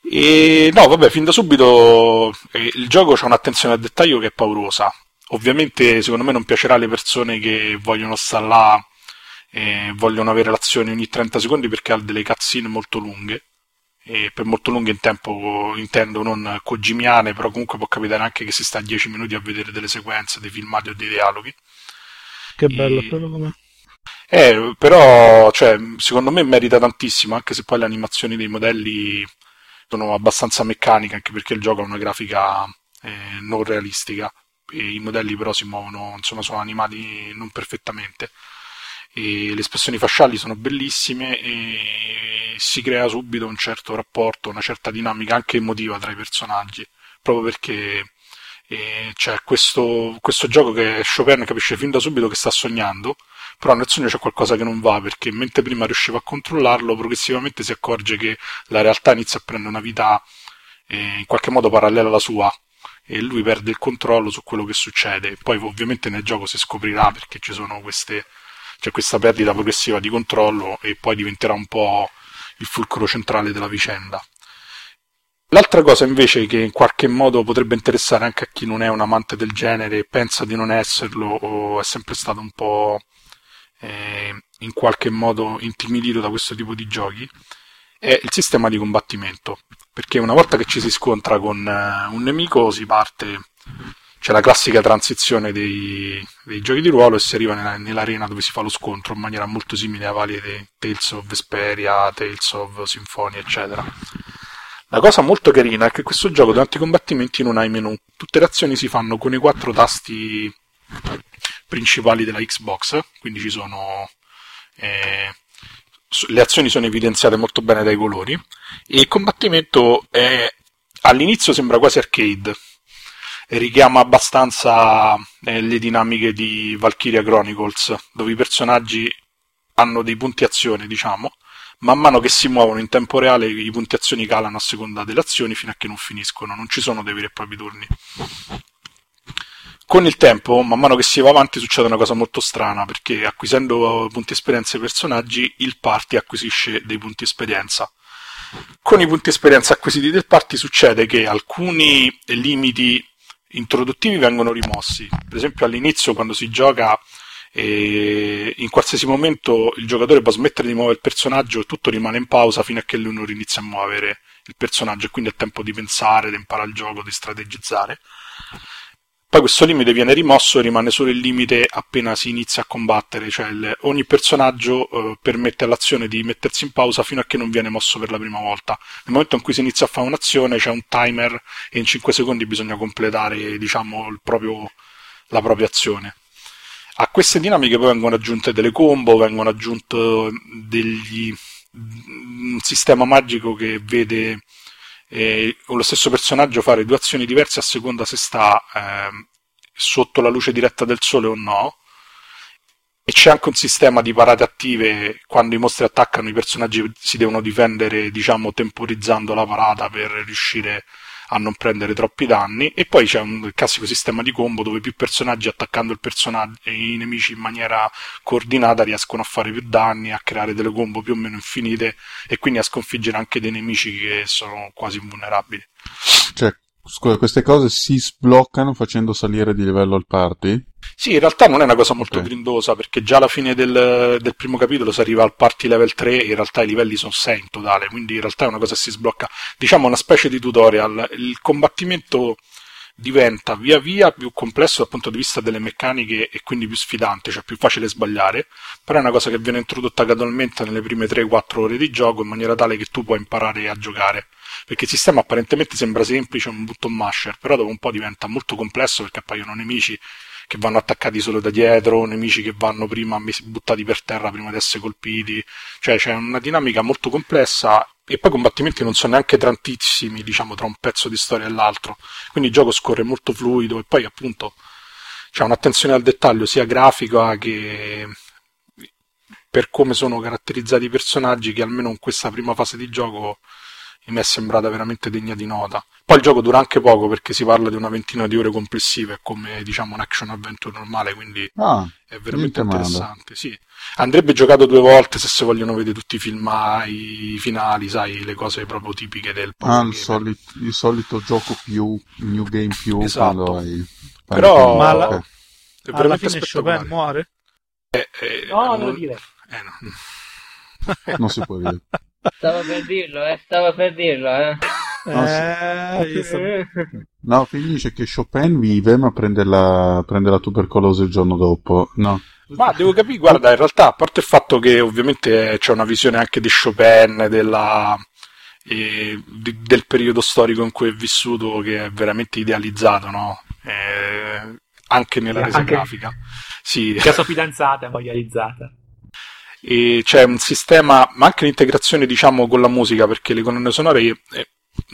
E no, vabbè, fin da subito eh, il gioco ha un'attenzione al dettaglio che è paurosa. Ovviamente, secondo me, non piacerà alle persone che vogliono stare là e vogliono avere l'azione ogni 30 secondi perché ha delle cutscene molto lunghe. E per molto lunghe in tempo intendo non cogimiane, però comunque può capitare anche che si sta 10 minuti a vedere delle sequenze, dei filmati o dei dialoghi. Che bello e... Eh, però, cioè, secondo me merita tantissimo, anche se poi le animazioni dei modelli sono abbastanza meccaniche, anche perché il gioco ha una grafica eh, non realistica. E I modelli però si muovono, insomma, sono animati non perfettamente. E le espressioni facciali sono bellissime e si crea subito un certo rapporto, una certa dinamica anche emotiva tra i personaggi, proprio perché e c'è questo, questo gioco che Chopin capisce fin da subito che sta sognando, però nel sogno c'è qualcosa che non va perché mentre prima riusciva a controllarlo, progressivamente si accorge che la realtà inizia a prendere una vita eh, in qualche modo parallela alla sua e lui perde il controllo su quello che succede. Poi ovviamente nel gioco si scoprirà perché ci sono queste, c'è questa perdita progressiva di controllo e poi diventerà un po' il fulcro centrale della vicenda. L'altra cosa invece che in qualche modo potrebbe interessare anche a chi non è un amante del genere e pensa di non esserlo o è sempre stato un po' eh, in qualche modo intimidito da questo tipo di giochi è il sistema di combattimento. Perché una volta che ci si scontra con uh, un nemico si parte c'è la classica transizione dei, dei, giochi di ruolo e si arriva nella, nell'arena dove si fa lo scontro in maniera molto simile a varie dei Tales of Vesperia, Tales of Symphonia eccetera la cosa molto carina è che questo gioco durante i combattimenti non hai menu, tutte le azioni si fanno con i quattro tasti principali della Xbox, quindi ci sono eh, le azioni sono evidenziate molto bene dai colori. E il combattimento è, all'inizio sembra quasi arcade. Richiama abbastanza eh, le dinamiche di Valkyria Chronicles dove i personaggi hanno dei punti azione diciamo man mano che si muovono in tempo reale i punti azioni calano a seconda delle azioni fino a che non finiscono, non ci sono dei veri e propri turni. Con il tempo, man mano che si va avanti, succede una cosa molto strana, perché acquisendo punti esperienza ai personaggi, il party acquisisce dei punti esperienza. Con i punti esperienza acquisiti del party succede che alcuni limiti introduttivi vengono rimossi. Per esempio all'inizio quando si gioca e in qualsiasi momento il giocatore può smettere di muovere il personaggio e tutto rimane in pausa fino a che lui non inizia a muovere il personaggio e quindi è tempo di pensare, di imparare il gioco, di strategizzare. Poi questo limite viene rimosso e rimane solo il limite appena si inizia a combattere, cioè il, ogni personaggio eh, permette all'azione di mettersi in pausa fino a che non viene mosso per la prima volta. Nel momento in cui si inizia a fare un'azione c'è un timer e in 5 secondi bisogna completare diciamo, proprio, la propria azione. A queste dinamiche poi vengono aggiunte delle combo, vengono aggiunti degli, un sistema magico che vede eh, lo stesso personaggio fare due azioni diverse a seconda se sta eh, sotto la luce diretta del sole o no. E c'è anche un sistema di parate attive quando i mostri attaccano i personaggi si devono difendere, diciamo, temporizzando la parata per riuscire a non prendere troppi danni e poi c'è un classico sistema di combo dove più personaggi attaccando i nemici in maniera coordinata riescono a fare più danni, a creare delle combo più o meno infinite e quindi a sconfiggere anche dei nemici che sono quasi invulnerabili. Cioè, scusa, queste cose si sbloccano facendo salire di livello il party? Sì, in realtà non è una cosa molto okay. grindosa perché già alla fine del, del, primo capitolo si arriva al party level 3 e in realtà i livelli sono 6 in totale, quindi in realtà è una cosa che si sblocca, diciamo una specie di tutorial. Il combattimento diventa via via più complesso dal punto di vista delle meccaniche e quindi più sfidante, cioè più facile sbagliare, però è una cosa che viene introdotta gradualmente nelle prime 3-4 ore di gioco in maniera tale che tu puoi imparare a giocare. Perché il sistema apparentemente sembra semplice, un button masher, però dopo un po' diventa molto complesso perché appaiono nemici che vanno attaccati solo da dietro, nemici che vanno prima buttati per terra prima di essere colpiti, cioè c'è una dinamica molto complessa e poi i combattimenti non sono neanche tantissimi, diciamo, tra un pezzo di storia e l'altro, quindi il gioco scorre molto fluido e poi appunto c'è un'attenzione al dettaglio sia grafica che per come sono caratterizzati i personaggi che almeno in questa prima fase di gioco mi è sembrata veramente degna di nota. Poi il gioco dura anche poco perché si parla di una ventina di ore complessive, come diciamo un action adventure normale, quindi ah, è veramente interessante. Sì. Andrebbe giocato due volte se si vogliono vedere tutti i film, i finali, sai, le cose proprio tipiche del Ah, il solito, il solito, gioco più, new game più esatto. hai, Però ma alla, okay. alla fine Chopin muore? Eh, eh, no, non lo dire. Eh, no. non si può dire. Stavo per dirlo, eh, stavo per dirlo, eh. No, eh, sì. no, finisce che Chopin vive ma prende la, prende la tubercolosi il giorno dopo. No. Ma devo capire, guarda, in realtà, a parte il fatto che ovviamente c'è una visione anche di Chopin, della, eh, di, del periodo storico in cui è vissuto, che è veramente idealizzato, no? Eh, anche nella resa anche, grafica. Sì. La sua fidanzata è idealizzata e c'è un sistema, ma anche l'integrazione diciamo con la musica, perché le colonne sonore eh,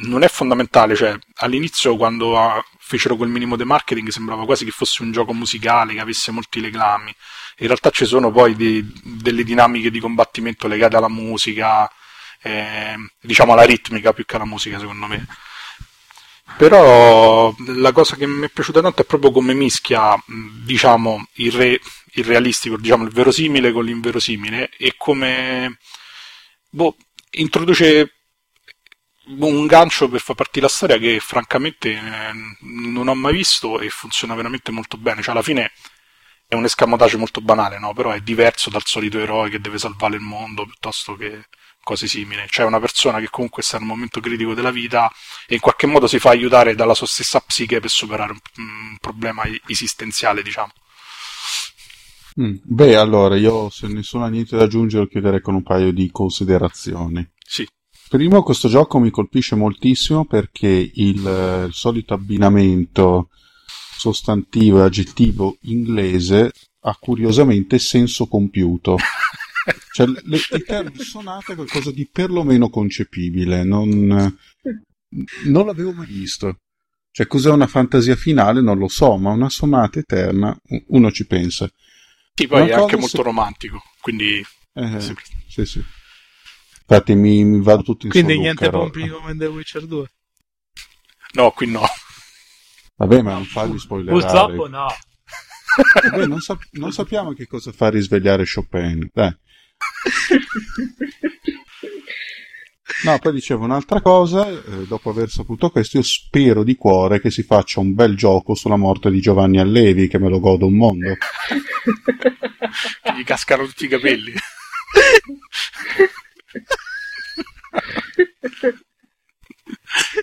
non è fondamentale, cioè all'inizio quando ah, fecero quel minimo di marketing sembrava quasi che fosse un gioco musicale, che avesse molti legami, in realtà ci sono poi dei, delle dinamiche di combattimento legate alla musica, eh, diciamo alla ritmica più che alla musica secondo me. Però la cosa che mi è piaciuta tanto è proprio come mischia, diciamo, il, re, il realistico, diciamo, il verosimile con l'inverosimile e come boh, introduce un gancio per far partire la storia che francamente eh, non ho mai visto e funziona veramente molto bene. Cioè, alla fine è un escamotage molto banale, no? Però è diverso dal solito eroe che deve salvare il mondo piuttosto che cose simili. Cioè, una persona che comunque sta in un momento critico della vita e in qualche modo si fa aiutare dalla sua stessa psiche per superare un, un problema esistenziale, diciamo. Mm, beh, allora io se nessuno ha niente da aggiungere chiuderei con un paio di considerazioni. Sì. Primo, questo gioco mi colpisce moltissimo perché il, il solito abbinamento sostantivo e aggettivo inglese ha curiosamente senso compiuto. cioè, le, le termini sonate è qualcosa di perlomeno concepibile, non, non l'avevo mai visto. Cioè, cos'è una fantasia finale? Non lo so, ma una sonata eterna, uno ci pensa. Sì, poi una è anche molto se... romantico, quindi... Eh, sì, sì. Infatti mi, mi vado tutto in Quindi niente pompi come in The Witcher 2? No, qui no. Vabbè, ma non farli spoilerare. Purtroppo no. Vabbè, non, sap- non, sappiamo che cosa fa risvegliare Chopin. Dai. No, poi dicevo un'altra cosa, eh, dopo aver saputo questo, io spero di cuore che si faccia un bel gioco sulla morte di Giovanni Allevi, che me lo godo un mondo. Gli cascano tutti i capelli.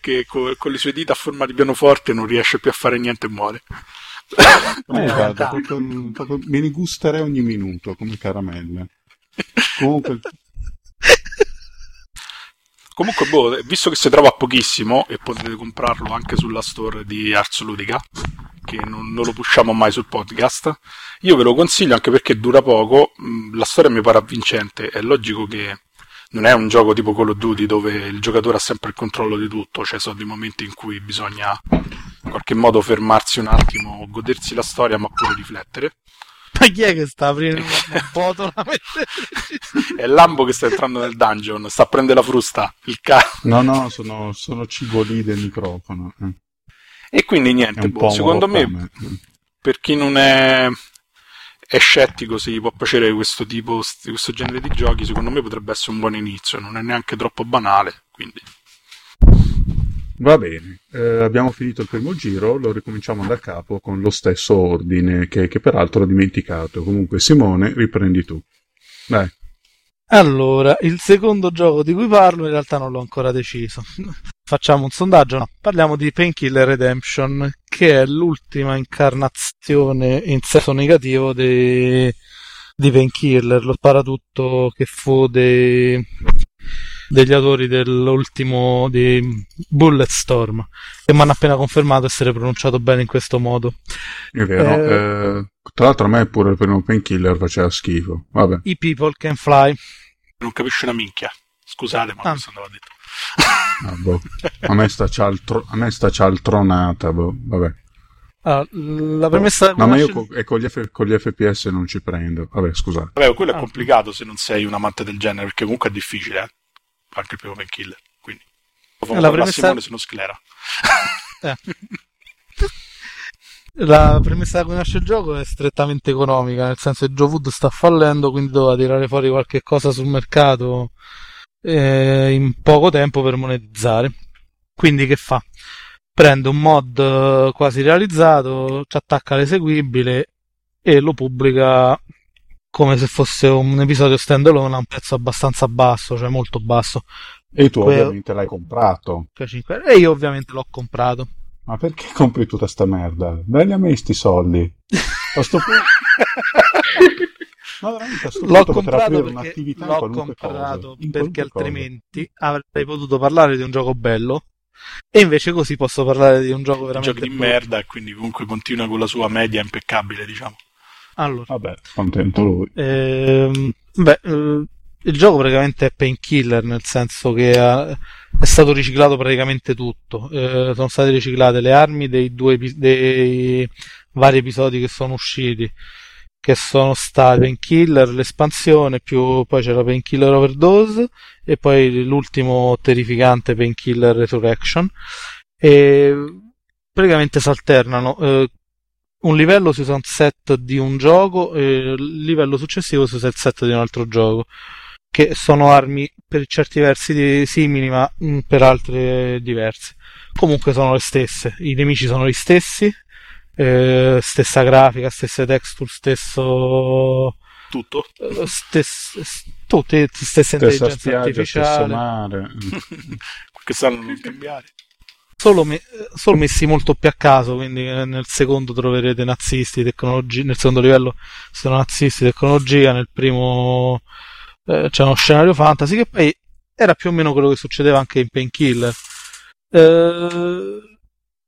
che con, con, le sue dita a forma di pianoforte non riesce più a fare niente e muore. Eh, guarda, proprio, proprio, me ne gusterei ogni minuto come caramelle. Comunque... Comunque, boh, visto che si trova pochissimo e potete comprarlo anche sulla store di Ars Ludica, che non, non, lo pusciamo mai sul podcast, io ve lo consiglio anche perché dura poco, la storia mi pare avvincente, è logico che non è un gioco tipo Call of Duty dove il giocatore ha sempre il controllo di tutto, cioè sono dei momenti in cui bisogna in qualche modo fermarsi un attimo, godersi la storia ma pure riflettere. Chi è che sta aprendo una botola? è Lambo che sta entrando nel dungeon, sta a prendere la frusta, il cazzo. No, no, sono, sono cigoli del microfono. Eh. E quindi niente, boh, secondo me, per chi non è è scettico se gli può piacere questo tipo, questo genere di giochi, secondo me potrebbe essere un buon inizio, non è neanche troppo banale, quindi... Va bene, eh, abbiamo finito il primo giro, lo ricominciamo da capo con lo stesso ordine che, che peraltro ho dimenticato. Comunque Simone, riprendi tu. Dai. Allora, il secondo gioco di cui parlo in realtà non l'ho ancora deciso. Facciamo un sondaggio? No, parliamo di Painkiller Redemption, che è l'ultima incarnazione in senso negativo di, di Painkiller, lo sparatutto che fu dei, degli autori dell'ultimo di Bulletstorm, che mi hanno appena confermato essere pronunciato bene in questo modo. È vero, eh, eh, tra l'altro a me pure il primo Painkiller faceva schifo. Vabbè. I People Can Fly. Non capisce una minchia. Scusate, ma ah. questo andava detto. Ah, boh. A me sta cialtro- a me sta cialtronata, boh. vabbè. Ah, la premessa no, ma io co- e con gli, F- con gli, FPS non ci prendo. Vabbè, scusate. Vabbè, quello è ah. complicato se non sei un amante del genere, perché comunque è difficile, eh? Anche il primo painkiller. Quindi. La premessa... Simone se non sclera. Eh. La premessa da cui nasce il gioco è strettamente economica, nel senso che Joe Wood sta fallendo, quindi doveva tirare fuori qualche cosa sul mercato eh, in poco tempo per monetizzare. Quindi che fa? Prende un mod eh, quasi realizzato, ci attacca l'eseguibile e lo pubblica come se fosse un episodio standalone a un prezzo abbastanza basso, cioè molto basso. E tu que- ovviamente l'hai comprato. E io ovviamente l'ho comprato. Ma perché compri tutta sta merda? Dagli a me sti soldi. A sto punto... No, l'ho comprato perché, l'ho comprato perché altrimenti cosa. avrei potuto parlare di un gioco bello e invece così posso parlare di un gioco veramente giochi di merda e quindi comunque continua con la sua media impeccabile diciamo allora vabbè contento lui ehm, beh eh, il gioco praticamente è painkiller nel senso che ha, è stato riciclato praticamente tutto eh, sono state riciclate le armi dei, due, dei vari episodi che sono usciti che sono stati Painkiller, l'espansione, più poi c'era Painkiller Overdose e poi l'ultimo terrificante Painkiller Resurrection. e praticamente si alternano. Eh, un livello si usa un set di un gioco e il livello successivo si usa il set di un altro gioco che sono armi per certi versi simili ma mh, per altre diverse comunque sono le stesse i nemici sono gli stessi eh, stessa grafica stesse texture stesso Tutto? eh, stess, s- tutte stessa Stessa intelligenza spiaggia, stesso artificiale mare. Quest'anno non cambiare. Solo, me- solo messi molto più a caso, quindi eh, nel secondo troverete nazisti, tecnologia, nel secondo livello sono nazisti, tecnologia, nel primo eh, c'è uno scenario fantasy che poi era più o meno quello che succedeva anche in Painkiller. Eh,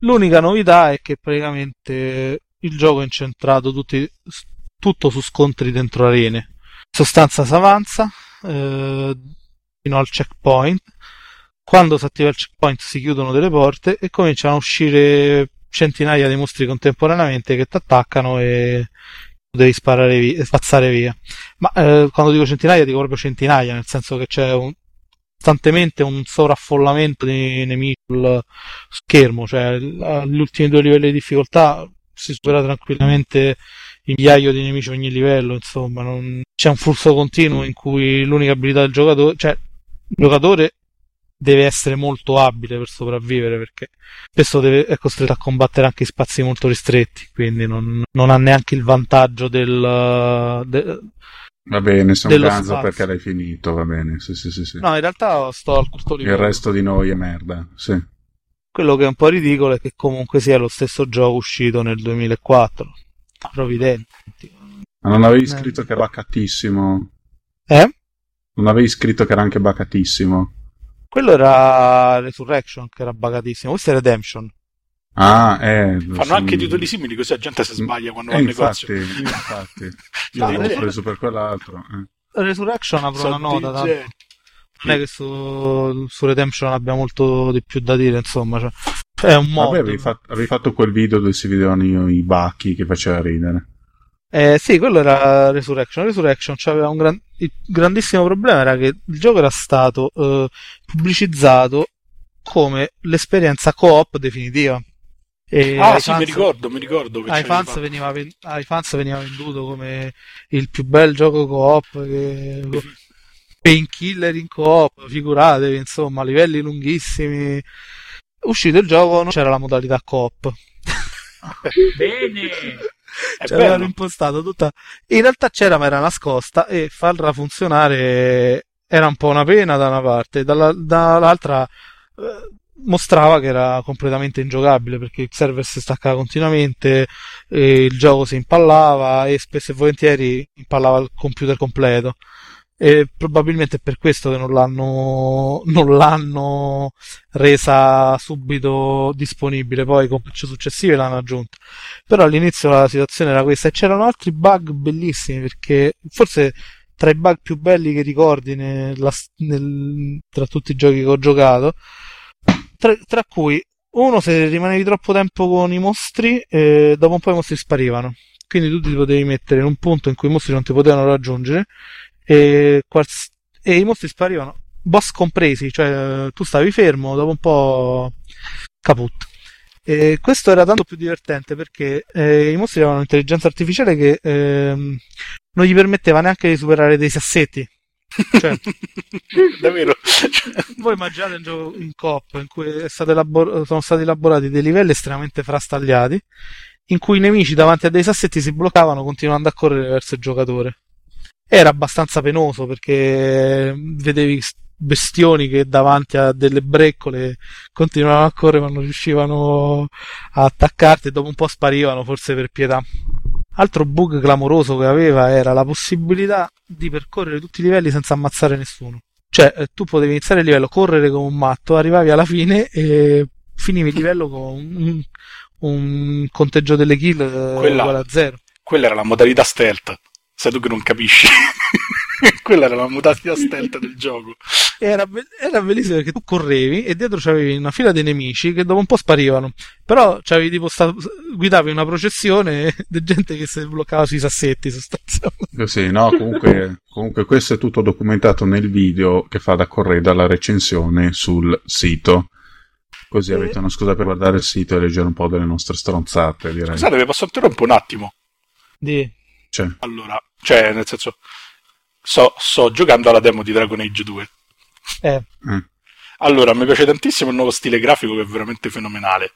l'unica novità è che praticamente il gioco è incentrato tutti- tutto su scontri dentro arene. Sostanza si avanza eh, fino al checkpoint quando si attiva il checkpoint si chiudono delle porte e cominciano a uscire centinaia di mostri contemporaneamente che ti attaccano e devi sparare via, spazzare via. Ma eh, quando dico centinaia dico proprio centinaia, nel senso che c'è un, costantemente un sovraffollamento di nemici sul schermo, cioè agli ultimi due livelli di difficoltà si supera tranquillamente il migliaio di nemici ogni livello, insomma, non... c'è un flusso continuo in cui l'unica abilità del giocatore, cioè il giocatore deve essere molto abile per sopravvivere perché spesso deve- è costretto a combattere anche in spazi molto ristretti, quindi non, non ha neanche il vantaggio del, de- Va bene, Dello ganzo perché l'hai finito, va bene. Sì, sì, sì, sì. No, in realtà sto al quarto Il livello. resto di noi è merda. Sì. Quello che è un po' ridicolo è che comunque sia lo stesso gioco uscito nel 2004. Provvidenti. Ma non avevi Eh. scritto che era bacatissimo? Eh? Non avevi scritto che era anche bacatissimo? Quello era Resurrection, che era bagatissimo. Questo è Redemption. Ah, eh. Fanno so- anche titoli simili così la gente si sbaglia quando va Eh, al infatti, negozio. infatti. Io No, l'avevo eh. preso per quell'altro. eh. Resurrection apro una Sono nota. tanto. DJ. Non è che su, su Redemption abbia molto di più da dire, insomma. Cioè, è un mod. Vabbè, avevi fatto, avevi fatto quel video dove si vedevano i, i bacchi che faceva ridere. Eh, sì, quello era Resurrection. Resurrection c'aveva un gran- il grandissimo problema era che il gioco era stato eh, pubblicizzato come l'esperienza co-op definitiva. E Ah, ai sì, fans- mi ricordo, mi ricordo che ai fans, veniva ven- ai fans veniva venduto come il più bel gioco co-op che... painkiller in co-op, figuratevi, insomma, livelli lunghissimi. Uscito il gioco non c'era la modalità co-op. Bene! Cioè, avevano impostato tutta. In realtà c'era, ma era nascosta e farla funzionare era un po' una pena da una parte, dalla- dall'altra eh, mostrava che era completamente ingiocabile perché il server si staccava continuamente, e il gioco si impallava e spesso e volentieri impallava il computer completo. E probabilmente è per questo che non l'hanno, non l'hanno resa subito disponibile. Poi con patch successive l'hanno aggiunta. Però all'inizio la situazione era questa e c'erano altri bug bellissimi perché forse tra i bug più belli che ricordi nella- nel- tra tutti i giochi che ho giocato, tra, tra cui uno se rimanevi troppo tempo con i mostri, eh, dopo un po' i mostri sparivano. Quindi tu ti potevi mettere in un punto in cui i mostri non ti potevano raggiungere e, quals- e i mostri sparivano, boss compresi, cioè tu stavi fermo, dopo un po' caput. E questo era tanto più divertente perché eh, i mostri avevano un'intelligenza artificiale che ehm, non gli permetteva neanche di superare dei sassetti. Cioè, Davvero? voi immaginate un gioco in coop in cui elabor- sono stati elaborati dei livelli estremamente frastagliati in cui i nemici davanti a dei sassetti si bloccavano continuando a correre verso il giocatore. Era abbastanza penoso perché vedevi bestioni che davanti a delle breccole continuavano a correre ma non riuscivano a attaccarti e dopo un po' sparivano forse per pietà. Altro bug clamoroso che aveva era la possibilità di percorrere tutti i livelli senza ammazzare nessuno. Cioè, eh, tu potevi iniziare il livello, correre come un matto, arrivavi alla fine e finivi il livello con un, un conteggio delle kill eh, Quella- uguale a zero. Quella era la modalità stealth. Sei tu che non capisci. Quella era la modalità stealth del gioco. E Era, be- era bellissimo perché tu correvi e dietro c'avevi una fila di nemici che dopo un po' sparivano. Però c'avevi tipo sta- guidavi una processione di gente che si bloccava sui sassetti sostanzialmente. Sì, no, comunque, comunque questo è tutto documentato nel video che fa da correda alla recensione sul sito. Così Eh. avete una scusa per guardare il sito e leggere un po' delle nostre stronzate, direi. Scusate, vi posso interrompere un attimo? Di... Cioè, Allora, cioè, nel senso, sto, sto giocando alla demo di Dragon Age 2. Eh, eh. Allora, mi piace tantissimo il nuovo stile grafico che è veramente fenomenale.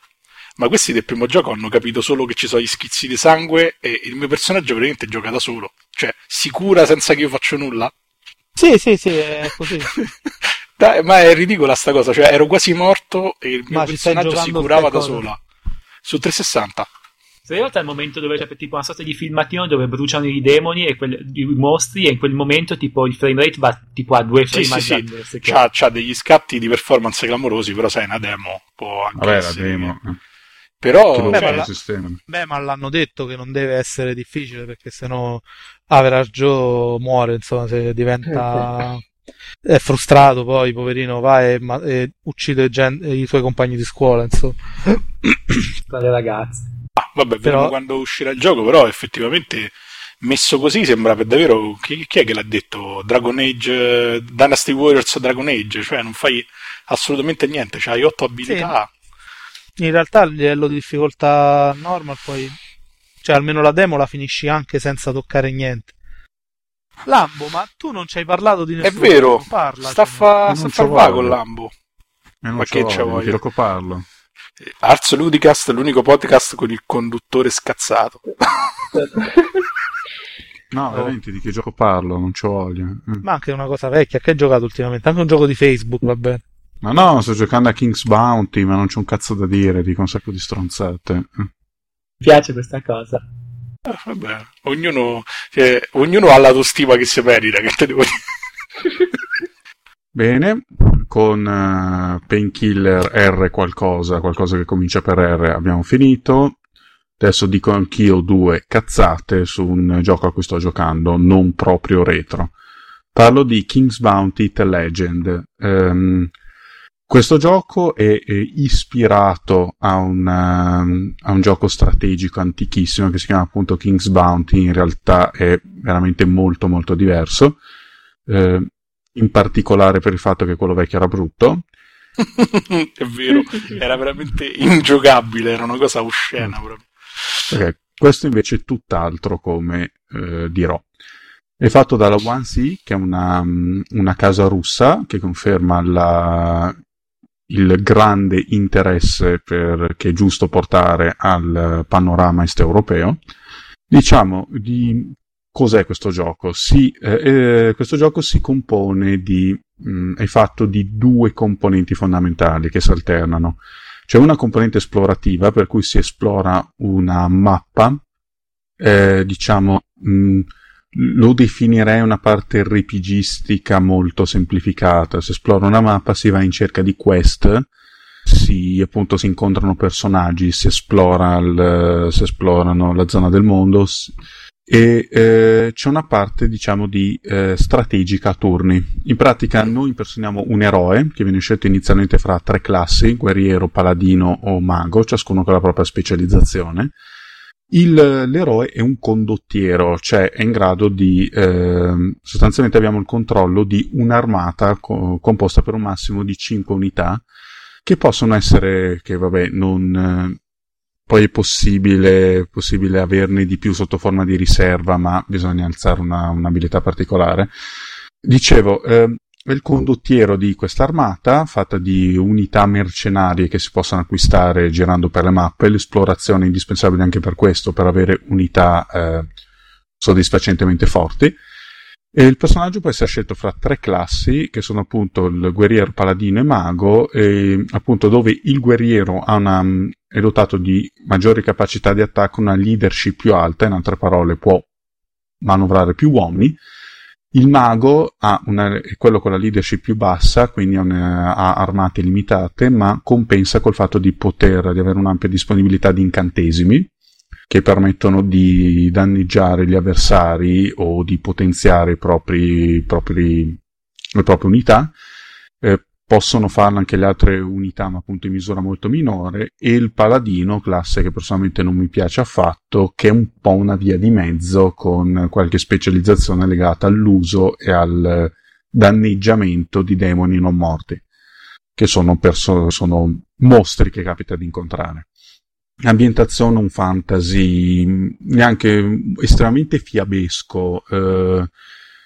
Ma questi del primo gioco hanno capito solo che ci sono gli schizzi di sangue e il mio personaggio praticamente gioca da solo. Cioè, sicura senza che io faccia nulla? Sì, sì, sì, è così. Dai, ma è ridicola sta cosa, cioè ero quasi morto e il mio Ma personaggio si curava da sola. Su 360. Se in realtà è il momento dove c'è tipo una sorta di filmatino dove bruciano i demoni e quel- i mostri e in quel momento tipo il frame rate va tipo a due Sì, frame sì, al sì. secondo. C'ha, c'ha degli scatti di performance clamorosi, però sai, è una demo può anche vabbè, la essere- demo. eh. Però, Che lo Beh, cioè, ma la- il sistema. Beh, ma l'hanno detto che non deve essere difficile perché sennò Average Joe muore, insomma, se diventa è frustrato poi, poverino, va e, ma- e uccide gen- i suoi compagni di scuola, insomma. tra le ragazze. Ah, vabbè, vedremo Però- quando uscirà il gioco, però effettivamente messo così sembra per davvero chi, chi è che l'ha detto? Dragon Age eh, Dynasty Warriors Dragon Age, cioè non fai assolutamente niente, c'hai otto abilità. In realtà il livello di difficoltà normal poi, cioè almeno la demo la finisci anche senza toccare niente. Lambo, ma tu non ci hai parlato di È nessuno. vero, parla. sta a cioè. fa, far il Lambo. Non Ma che c'è voglia? Ti Ars Ludicast, l'unico podcast con il conduttore scazzato. No, veramente di che gioco parlo? Non c'ho voglia. Eh. Ma anche una cosa vecchia, che hai giocato ultimamente? Anche un gioco di Facebook, va bene. Ma no, sto giocando a King's Bounty, ma non c'è un cazzo da dire, dico un sacco di stronzate. Eh. Mi piace questa cosa. Eh, vabbè, ognuno, cioè, ognuno ha l'autostima che si merita, che te devo dire. Bene, con eh, Painkiller R qualcosa, qualcosa che comincia per R, abbiamo finito. Adesso dico anch'io due cazzate su un gioco a cui sto giocando, non proprio retro. Parlo di King's Bounty The Legend. Ehm, questo gioco è, è ispirato a un, ehm, a un gioco strategico antichissimo che si chiama appunto King's Bounty, in realtà è veramente molto molto diverso. Eh, in particolare per il fatto che quello vecchio era brutto. È vero, era veramente ingiocabile, era una cosa oscena proprio. Ok, Questo invece è tutt'altro come eh, dirò. È fatto dalla 1C, che è una, mm, una casa russa che conferma la- il grande interesse per- che è giusto portare al panorama est europeo. Diciamo di cos'è questo gioco? Si, eh, eh, questo gioco si compone di, mh, è fatto di due componenti fondamentali che si alternano. C'è una componente esplorativa per cui si esplora una mappa, eh, diciamo, mh, lo definirei una parte RPGistica molto semplificata. Si esplora una mappa, si va in cerca di quest, si, appunto, si incontrano personaggi, si, esplora il- si esplorano la zona del mondo s- e eh, c'è una parte, diciamo, di eh, strategica a turni. In pratica noi impersoniamo un eroe che viene scelto inizialmente fra tre classi, guerriero, paladino o mago, ciascuno con la propria specializzazione. Il, l'eroe è un condottiero, cioè è in grado di, ehm, sostanzialmente abbiamo il controllo di un'armata co- composta per un massimo di 5 unità, che possono essere, che vabbè, non, eh, poi è possibile, possibile averne di più sotto forma di riserva, ma bisogna alzare una, un'abilità particolare. Dicevo, è il condottiero di questa armata, fatta di unità mercenarie che si possono acquistare girando per le mappe. L'esplorazione è indispensabile anche per questo, per avere unità eh, soddisfacentemente forti. E il personaggio può essere scelto fra tre classi, che sono appunto il guerriero, paladino e mago, e appunto dove il guerriero una, è dotato di maggiori capacità di attacco, una leadership più alta, in altre parole può manovrare più uomini. Il mago una, è quello con la leadership più bassa, quindi una- ha armate limitate, ma compensa col fatto di poter, di avere un'ampia disponibilità di incantesimi che permettono di danneggiare gli avversari o di potenziare i propri, propri- le proprie unità. Eh, possono farlo anche le altre unità, ma appunto in misura molto minore. E il paladino, classe che personalmente non mi piace affatto, che è un po' una via di mezzo con qualche specializzazione legata all'uso e al danneggiamento di demoni non morti che sono, perso- sono mostri che capita di incontrare. Ambientazione un fantasy neanche estremamente fiabesco, eh,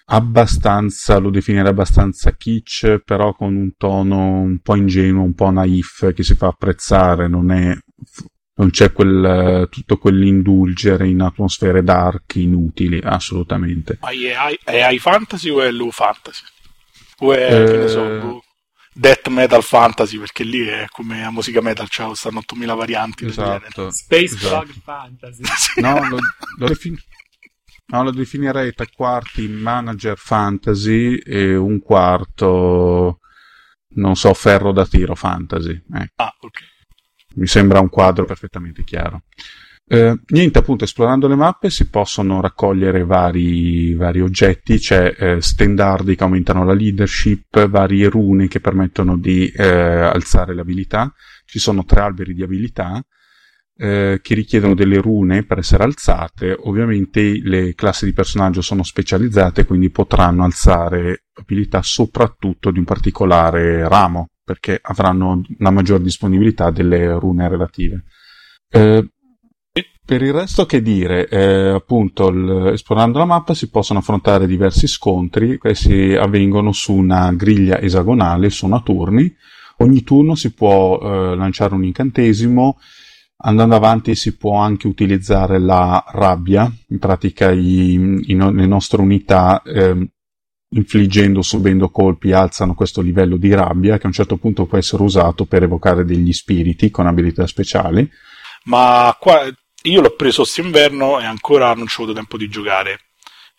abbastanza, lo definirei abbastanza kitsch, però con un tono un po' ingenuo, un po' naif che si fa apprezzare, non è non c'è quel, tutto quell'indulgere in atmosfere dark inutili, assolutamente. Ma è, è high fantasy o è low fantasy? O è, eh... che ne so, boh, death metal fantasy, perché lì è come la musica metal, cioè stanno 8000 varianti. Esatto. Space esatto. fantasy. no, lo, lo, defin- no, lo definirei tre quarti manager fantasy e un quarto, non so, ferro da tiro fantasy. Ecco. Ah, ok mi sembra un quadro perfettamente chiaro. Eh, niente, appunto, esplorando le mappe si possono raccogliere vari, vari oggetti, c'è eh, standardi che aumentano la leadership, varie rune che permettono di eh, alzare le abilità, ci sono tre alberi di abilità eh, che richiedono delle rune per essere alzate, ovviamente le classi di personaggio sono specializzate, quindi potranno alzare abilità soprattutto di un particolare ramo perché avranno una maggior disponibilità delle rune relative. Eh, per il resto che dire, eh, appunto, l- esplorando la mappa si possono affrontare diversi scontri, questi avvengono su una griglia esagonale, sono a turni, ogni turno si può eh, lanciare un incantesimo, andando avanti si può anche utilizzare la rabbia, in pratica i, i, le nostre unità eh, infliggendo, subendo colpi, alzano questo livello di rabbia che a un certo punto può essere usato per evocare degli spiriti con abilità speciali. Ma qua io l'ho preso quest'inverno e ancora non ci ho avuto tempo di giocare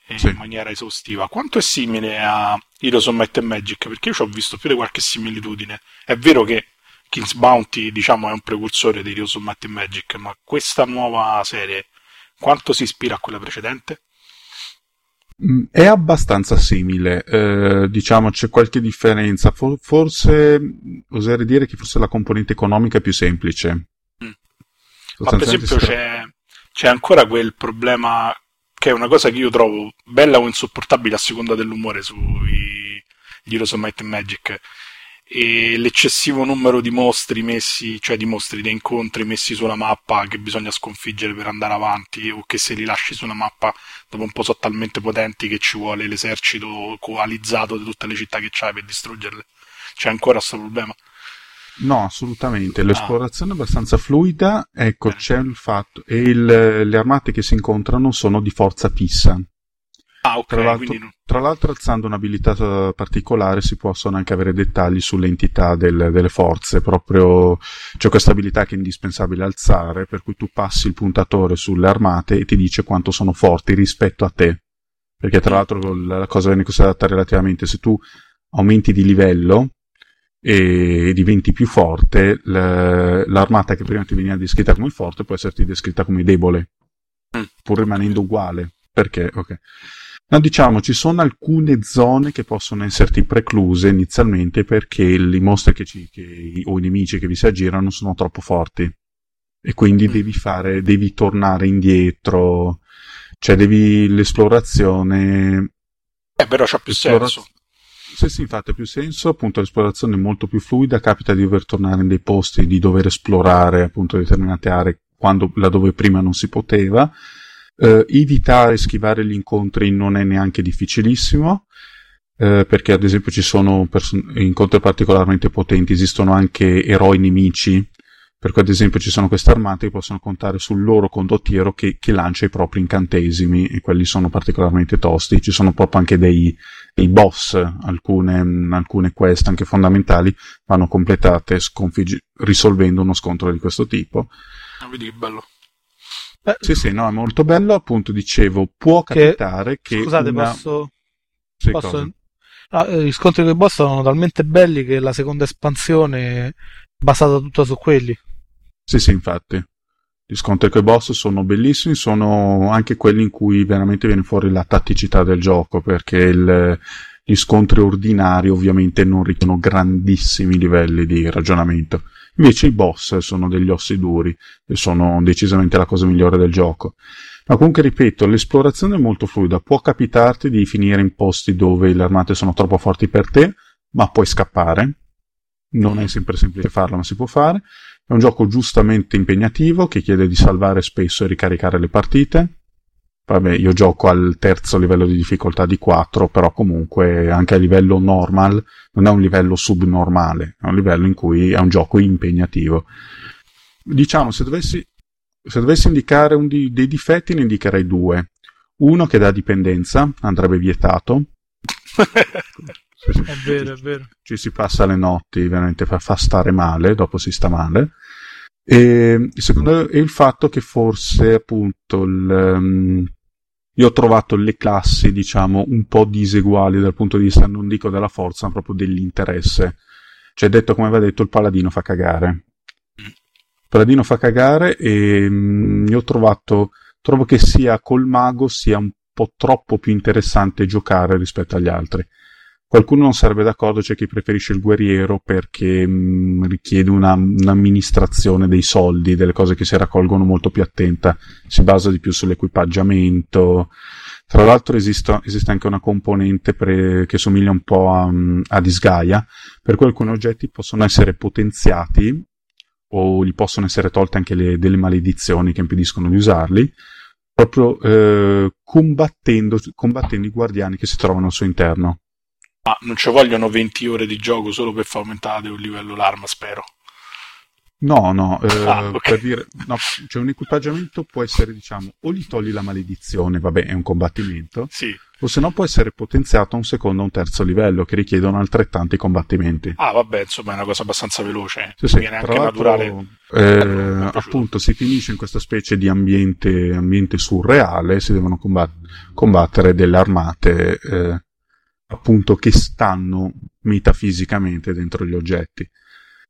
in sì. maniera esaustiva. Quanto è simile a Heroes of Might and Magic? Perché io ci ho visto più di qualche similitudine. È vero che King's Bounty, diciamo, è un precursore di Heroes of Might and Magic, ma questa nuova serie quanto si ispira a quella precedente? Mm, è abbastanza simile, eh, diciamo c'è qualche differenza, For- forse oserei dire che forse la componente economica è più semplice. Ma per esempio c'è, c'è, ancora quel problema che è una cosa che io trovo bella o insopportabile a seconda dell'umore sui Heroes of Might and Magic e l'eccessivo numero di mostri messi, cioè di mostri, di incontri messi sulla mappa che bisogna sconfiggere per andare avanti o che se li lasci su una mappa dopo un po' sono talmente potenti che ci vuole l'esercito coalizzato di tutte le città che c'hai per distruggerle. C'è ancora questo problema? No, assolutamente. L'esplorazione ah. è abbastanza fluida. Ecco, c'è il fatto. E il, le armate che si incontrano sono di forza fissa. Ah, ok. Tra l'altro, quindi... tra l'altro, alzando un'abilità eh, particolare si possono anche avere dettagli sull'entità del, delle forze. Proprio c'è questa abilità che è indispensabile alzare, per cui tu passi il puntatore sulle armate e ti dice quanto sono forti rispetto a te. Perché tra l'altro la cosa viene considerata relativamente se tu aumenti di livello e diventi più forte, l'armata che prima ti veniva descritta come forte può esserti descritta come debole, mm. pur rimanendo uguale. Perché? Ok. No, diciamo, ci sono alcune zone che possono esserti precluse inizialmente perché i mostri che ci, che, o i nemici che vi si aggirano sono troppo forti. E quindi mm. devi fare, devi tornare indietro, cioè devi l'esplorazione. Eh, però c'ha più senso. Sì, sì, infatti ha più senso, appunto l'esplorazione è molto più fluida, capita di dover tornare in dei posti, di dover esplorare appunto determinate aree quando, laddove prima non si poteva Uh, evitare schivare gli incontri non è neanche difficilissimo, uh, perché ad esempio ci sono person- incontri particolarmente potenti, esistono anche eroi nemici, per cui ad esempio ci sono queste armate che possono contare sul loro condottiero che, che lancia i propri incantesimi e quelli sono particolarmente tosti. Ci sono proprio anche dei, dei boss, alcune, alcune quest anche fondamentali vanno completate sconfiggi- risolvendo uno scontro di questo tipo. Ah, vedi che bello. Beh, sì, sì, no, è molto bello. Appunto, dicevo, può capitare che. che scusate, una... posso. Sì, posso... No, eh, gli scontri con i boss sono talmente belli che la seconda espansione è basata tutta su quelli. Sì, sì, infatti. Gli scontri con i boss sono bellissimi, sono anche quelli in cui veramente viene fuori la tatticità del gioco, perché il, gli scontri ordinari ovviamente non richiedono grandissimi livelli di ragionamento. Invece i boss sono degli ossi duri e sono decisamente la cosa migliore del gioco. Ma comunque ripeto, l'esplorazione è molto fluida, può capitarti di finire in posti dove le armate sono troppo forti per te, ma puoi scappare. non è sempre semplice farlo, ma si può fare. È un gioco giustamente impegnativo che chiede di salvare spesso e ricaricare le partite. Vabbè, io gioco al terzo livello di difficoltà di 4, però comunque anche a livello normal non è un livello subnormale, è un livello in cui è un gioco impegnativo. Diciamo, se dovessi, se dovessi indicare di, dei difetti ne indicherei due. Uno che dà dipendenza, andrebbe vietato. è vero, è vero. Ci si passa le notti, veramente fa, fa stare male, dopo si sta male. E il secondo è il fatto che forse appunto il, um, io ho trovato le classi, diciamo, un po' diseguali dal punto di vista, non dico della forza, ma proprio dell'interesse. Cioè, detto come va detto, il paladino fa cagare. Il paladino fa cagare e um, io ho trovato, trovo che sia col mago sia un po' troppo più interessante giocare rispetto agli altri. Qualcuno non sarebbe d'accordo, c'è chi preferisce il guerriero perché mh, richiede una, un'amministrazione dei soldi, delle cose che si raccolgono molto più attenta, si basa di più sull'equipaggiamento. Tra l'altro esiste, esiste anche una componente pre, che somiglia un po' a, a Disgaea, per cui alcuni oggetti possono essere potenziati o gli possono essere tolte anche le, delle maledizioni che impediscono di usarli, proprio eh, combattendo, combattendo i guardiani che si trovano al suo interno. Ah, non ci vogliono 20 ore di gioco solo per far aumentare un livello l'arma, spero. No, no, eh, ah, okay. per dire, no, cioè un equipaggiamento può essere, diciamo, o gli togli la maledizione, vabbè, è un combattimento, sì. o se no può essere potenziato a un secondo o un terzo livello che richiedono altrettanti combattimenti. Ah, vabbè, insomma, è una cosa abbastanza veloce. Sì, sì. Viene anche naturale. Eh, appunto, si finisce in questa specie di ambiente, ambiente surreale, si devono combattere, combattere delle armate. Eh, appunto che stanno metafisicamente dentro gli oggetti.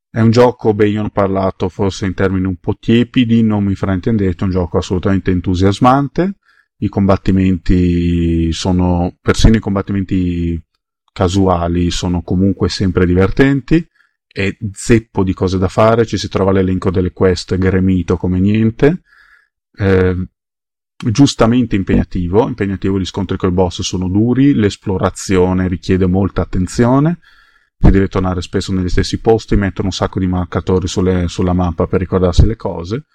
È un gioco, beh, io ho parlato forse in termini un po' tiepidi, non mi fraintendete, è un gioco assolutamente entusiasmante. I combattimenti sono, persino i combattimenti casuali, sono comunque sempre divertenti. È zeppo di cose da fare, ci si trova l'elenco delle quest gremito come niente. Eh, giustamente impegnativo, impegnativo gli scontri col boss sono duri, l'esplorazione richiede molta attenzione, si deve tornare spesso negli stessi posti, mettere un sacco di marcatori sulle, sulla mappa per ricordarsi le cose.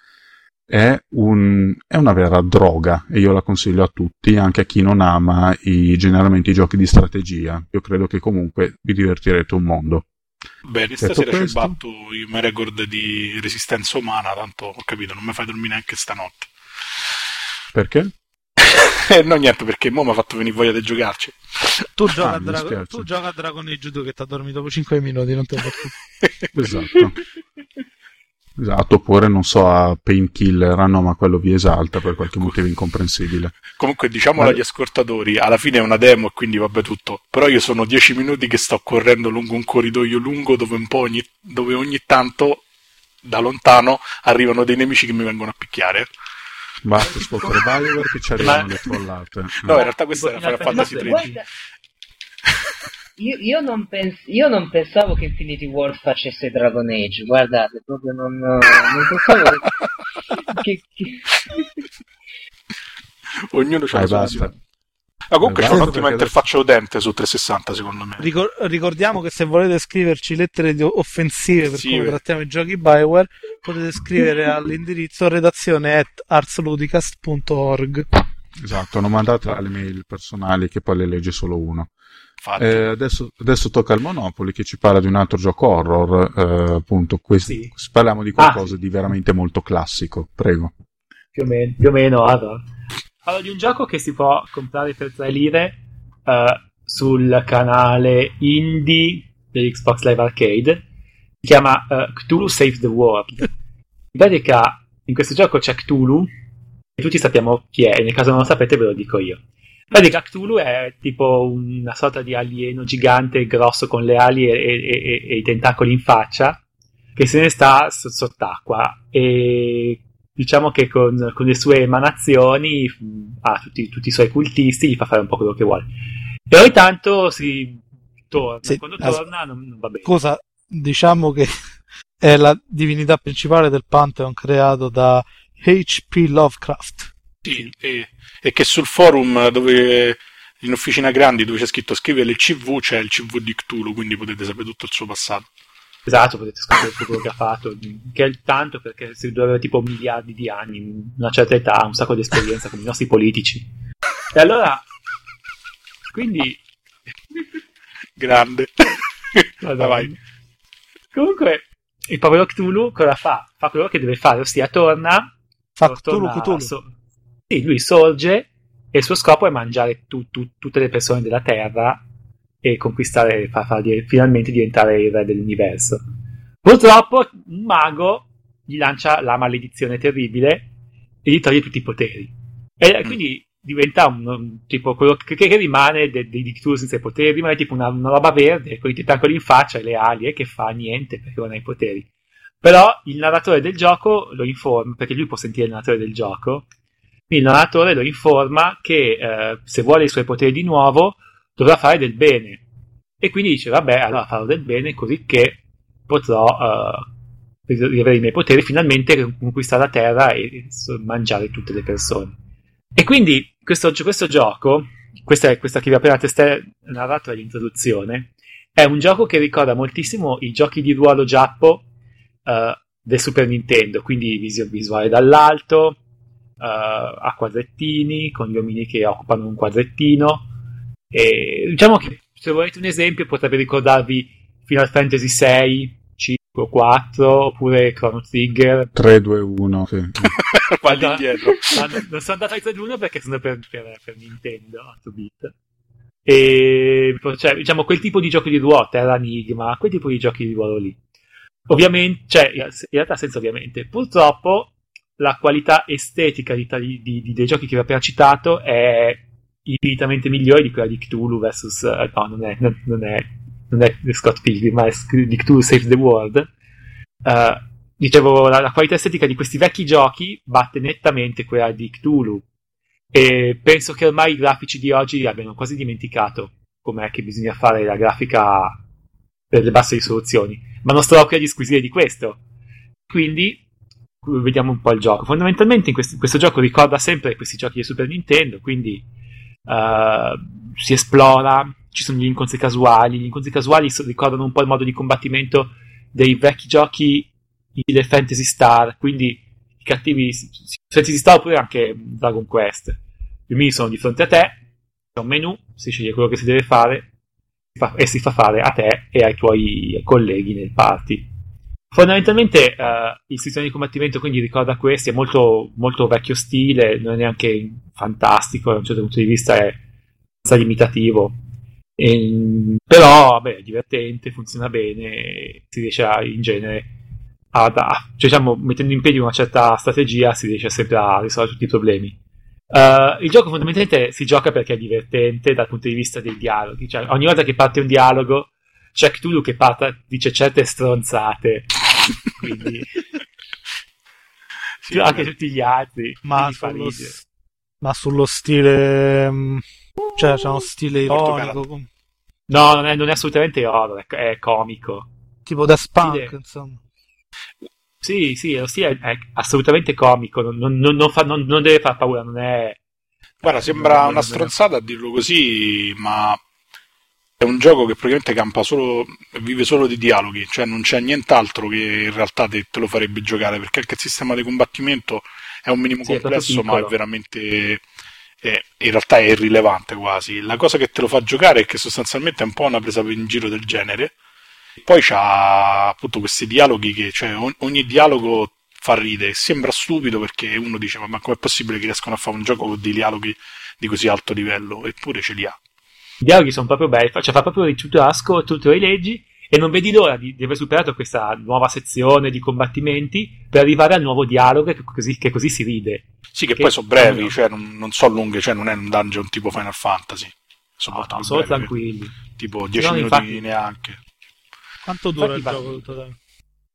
È, un, è, una vera droga e io la consiglio a tutti, anche a chi non ama i, generalmente i giochi di strategia. Io credo che comunque vi divertirete un mondo. Bene, stasera ci batto il mio record di resistenza umana, tanto ho capito, non mi fai dormire neanche stanotte. Perché? eh, no, niente, perché mo mi ha fatto venire voglia di giocarci. Tu gioca, ah, a, Dragon, tu gioca a Dragon Age 2 che ti dormi dopo 5 minuti, non ti Esatto. Esatto, oppure non so, a Painkiller, ah no, ma quello vi esalta per qualche motivo incomprensibile. Comunque, diciamolo agli ascoltatori, alla fine è una demo e quindi vabbè tutto. Però io sono 10 minuti che sto correndo lungo un corridoio lungo dove, un po ogni, dove ogni tanto, da lontano, arrivano dei nemici che mi vengono a picchiare. Basta sfottere Bioware che ci arrivano le trollate. No, in realtà questa era Final Fantasy 13. Io, io, non pens- io, non pensavo che Infinity War facesse Dragon Age, guardate, proprio non, non pensavo che... che, che... Ognuno c'ha la sua. Ma comunque c'è un'ottima interfaccia utente su 360 secondo me. Ricor- ricordiamo che se volete scriverci lettere offensive per come trattiamo i giochi Bioware potete scrivere all'indirizzo redazione at artsludicast.org Esatto, non mandate alle mail personali che poi le legge solo uno. Eh, adesso, adesso, tocca al Monopoli che ci parla di un altro gioco horror, eh, appunto, questi, sì. parliamo di qualcosa ah. di veramente molto classico, prego. Più o meno, più o meno allora. Di un gioco che si può comprare per 3 lire uh, sul canale indie dell'Xbox Live Arcade. Si chiama uh, Cthulhu Save the World. In pratica, in questo gioco c'è Cthulhu, e tutti sappiamo chi è, nel caso non lo sapete ve lo dico io. In pratica, Cthulhu è tipo una sorta di alieno gigante, grosso, con le ali e, e, e, e i tentacoli in faccia, che se ne sta sott'acqua. E diciamo che con, con le sue emanazioni ha tutti, tutti, i suoi cultisti, gli fa fare un po' quello che vuole. E ogni tanto si torna, sì, quando as- torna non, non, va bene. Scusa, diciamo che è la divinità principale del Pantheon creato da H.P. Lovecraft. Sì, e, e, che sul forum dove in Officina Grandi dove c'è scritto scrivere il CV c'è il CV di Cthulhu, quindi potete sapere tutto il suo passato. Esatto, potete scoprire il fotografato, che è tanto perché si avere tipo miliardi di anni, una certa età, un sacco di esperienza come i nostri politici. E allora, quindi... Grande. Madonna. Vai. Comunque, il povero Cthulhu cosa fa? Fa quello che deve fare, ossia torna... Fa Cthulhu, Cthulhu. So- sì, lui sorge e il suo scopo è mangiare tu, tu, tutte le persone della Terra e conquistare, fa, fa, finalmente diventare il re dell'universo. Purtroppo un mago gli lancia la maledizione terribile e gli toglie tutti i poteri. E mm. quindi diventa un, un, tipo quello che, che rimane dei de, Cthulhu senza i poteri, rimane tipo una, una roba verde con i tentacoli in faccia e le ali e che fa niente perché non ha i poteri. Però il narratore del gioco lo informa, perché lui può sentire il narratore del gioco, il narratore lo informa che eh, se vuole i suoi poteri di nuovo dovrà fare del bene. E quindi dice, vabbè, allora farò del bene così che potrò uh, rivere i miei poteri, finalmente conquistare la terra e mangiare tutte le persone. E quindi questo, questo gioco, questa, questa che vi ho appena testé narrato all'introduzione, è un gioco che ricorda moltissimo i giochi di ruolo giappo uh, del Super Nintendo, quindi visuale dall'alto, uh, a quadrettini, con gli omini che occupano un quadrettino, e diciamo che se volete un esempio potrebbe ricordarvi Final Fantasy 6, 5 4 oppure Chrono Trigger. 3, 2, 1 sì. Guarda, indietro. non sono andato ai 3, 2, 1 perché sono per, per, per Nintendo 8 bit e cioè, diciamo quel tipo di giochi di ruolo Terra Enigma quel tipo di giochi di ruolo lì. Ovviamente cioè in realtà senza ovviamente. Purtroppo la qualità estetica di, di, di, dei giochi che vi ho appena citato è infinitamente migliore di quella di Cthulhu versus uh, no non è, non, non è, non è Scott Pilgrim ma è di Cthulhu Save the World. Uh, dicevo la, la, qualità estetica di questi vecchi giochi batte nettamente quella di Cthulhu. E penso che ormai i grafici di oggi abbiano quasi dimenticato com'è che bisogna fare la grafica per le basse risoluzioni ma non sto qui a disquisire di questo. Quindi vediamo un po' il gioco. Fondamentalmente in, questo, questo gioco ricorda sempre questi giochi di Super Nintendo quindi uh, si esplora, ci sono gli incontri casuali. Gli incontri casuali ricordano un po' il modo di combattimento dei vecchi giochi di Fantasy Star, quindi i cattivi Fantasy Star oppure anche Dragon Quest. I nemici sono di fronte a te, c'è un menu, si sceglie quello che si deve fare e si fa fare a te e ai tuoi colleghi nel party. Fondamentalmente uh, il sistema di combattimento quindi ricorda questi, è molto, molto vecchio stile, non è neanche fantastico da un certo punto di vista, è abbastanza limitativo. E, però vabbè, è divertente, funziona bene, si riesce a, in genere a, a cioè, diciamo, mettendo in piedi una certa strategia si riesce sempre a risolvere tutti i problemi. Uh, il gioco fondamentalmente si gioca perché è divertente dal punto di vista dei dialoghi, cioè ogni volta che parte un dialogo c'è Cthulhu che parta, dice certe stronzate. Quindi sì, anche tutti gli altri ma sullo, ma sullo stile mm, cioè c'è uno stile ironico no non è, non è assolutamente horror è, è, comico. tipo da spunk stile... insomma. Sì sì lo stile è, è assolutamente comico non, non, non, fa, non, deve far paura non è guarda sembra una stronzata a dirlo così ma è un gioco che praticamente campa solo, vive solo di dialoghi, cioè non c'è nient'altro che in realtà te, te lo farebbe giocare, perché anche il sistema di combattimento è un minimo sì, complesso, è ma è veramente è, in realtà è irrilevante quasi. La cosa che te lo fa giocare è che sostanzialmente è un po' una presa in giro del genere. Poi c'ha appunto questi dialoghi che, cioè, ogni, dialogo fa ridere, sembra stupido perché uno dice ma com'è possibile che riescono a fare un gioco con dei dialoghi di così alto livello? Eppure ce li ha. I dialoghi sono proprio belli, cioè fa proprio tutto asco, tutto lo rileggi e non vedi l'ora di, di, aver superato questa nuova sezione di combattimenti per arrivare al nuovo dialogo che così, che così si ride. Sì, che, che poi sono brevi, cioè non, non sono lunghe, cyon non è un dungeon tipo Final Fantasy. Sono, no, no, sono tranquilli. Tipo 10 no, minuti infatti, neanche. Quanto dura infatti, il gioco?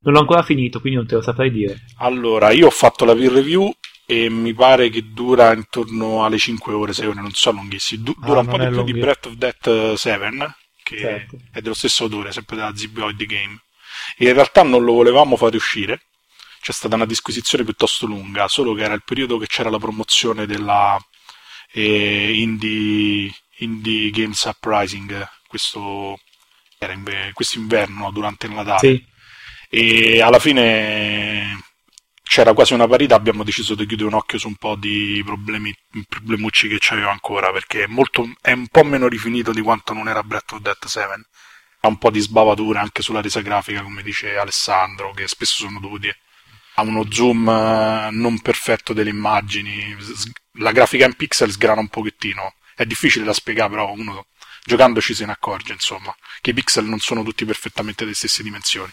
Non l'ho ancora finito, quindi non te lo saprei dire. Allora, io ho fatto la peer review e mi pare che dura intorno alle 5 ore, 6 ore, non so lunghissimi. Du- dura ah, un po' di più di Breath of Death 7, che certo. è dello stesso autore, sempre della Zibioid Game. E in realtà non lo volevamo fare uscire, c'è stata una disquisizione piuttosto lunga, solo che era il periodo che c'era la promozione della eh, Indie, Indie Games Uprising, questo era in, quest'inverno durante il Natale. Sì e alla fine c'era quasi una parità, abbiamo deciso di chiudere un occhio su un po' di problemi, problemucci che c'avevo ancora, perché è, molto, è un po' meno rifinito di quanto non era Breath of Dead 7. Ha un po' di sbavatura anche sulla resa grafica, come dice Alessandro, che spesso sono dovuti a uno zoom eh, non perfetto delle immagini. La grafica in pixel sgrana un pochettino. È difficile da spiegare, però uno giocandoci se ne accorge, insomma, che i pixel non sono tutti perfettamente delle stesse dimensioni.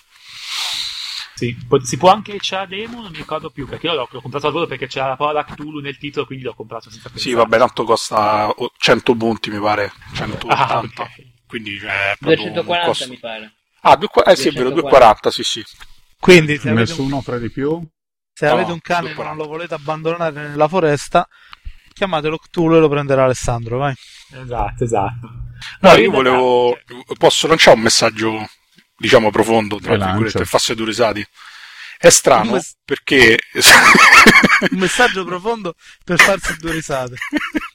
Sì, si può anche c'è la demo, non mi ricordo più, perché io l'ho, l'ho comprato al volo perché c'era la parola Cthulhu nel titolo, quindi l'ho comprato senza pensare. Sì, vabbè, tanto costa 100 punti, mi pare, 180. Ah, okay. Quindi cioè, 240 costo... mi pare. Ah, due, eh sì, è vero, 240, sì, sì. Quindi se nessuno offre di più? Se no, avete un cane e non lo volete abbandonare nella foresta, chiamatelo Cthulhu e lo prenderà Alessandro, vai. Esatto, esatto. No, no io volevo... Posso lanciare un messaggio diciamo profondo, tra virgolette, per farsi due risate. È strano mess- perché... un messaggio profondo per farsi due risate.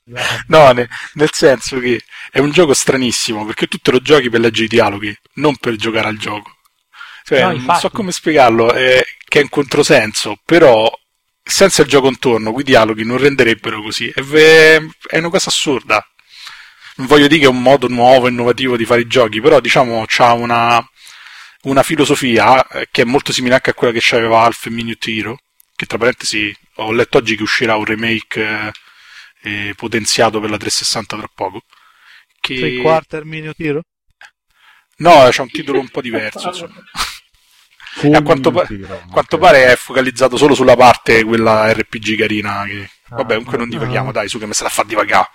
no, ne, nel senso che è un gioco stranissimo perché tu te lo giochi per leggere i dialoghi, non per giocare al gioco. Cioè, no, non so come spiegarlo, è, che è un controsenso, però senza il gioco intorno, quei dialoghi non renderebbero così. È, è una cosa assurda. Non voglio dire che è un modo nuovo, innovativo di fare i giochi, però diciamo c'ha una, una filosofia eh, che è molto simile anche a quella che c'aveva Alf e Minute Hero, che tra parentesi ho letto oggi che uscirà un remake eh, potenziato per la 360 tra poco. Che... Three Quarter Minute Hero? No, c'è un titolo un po' diverso. a quanto, pa- tiro, quanto okay. pare è focalizzato solo sulla parte quella RPG carina. Che... Ah, Vabbè, comunque non divaghiamo, ah. dai, su che mi sarà a far divagare.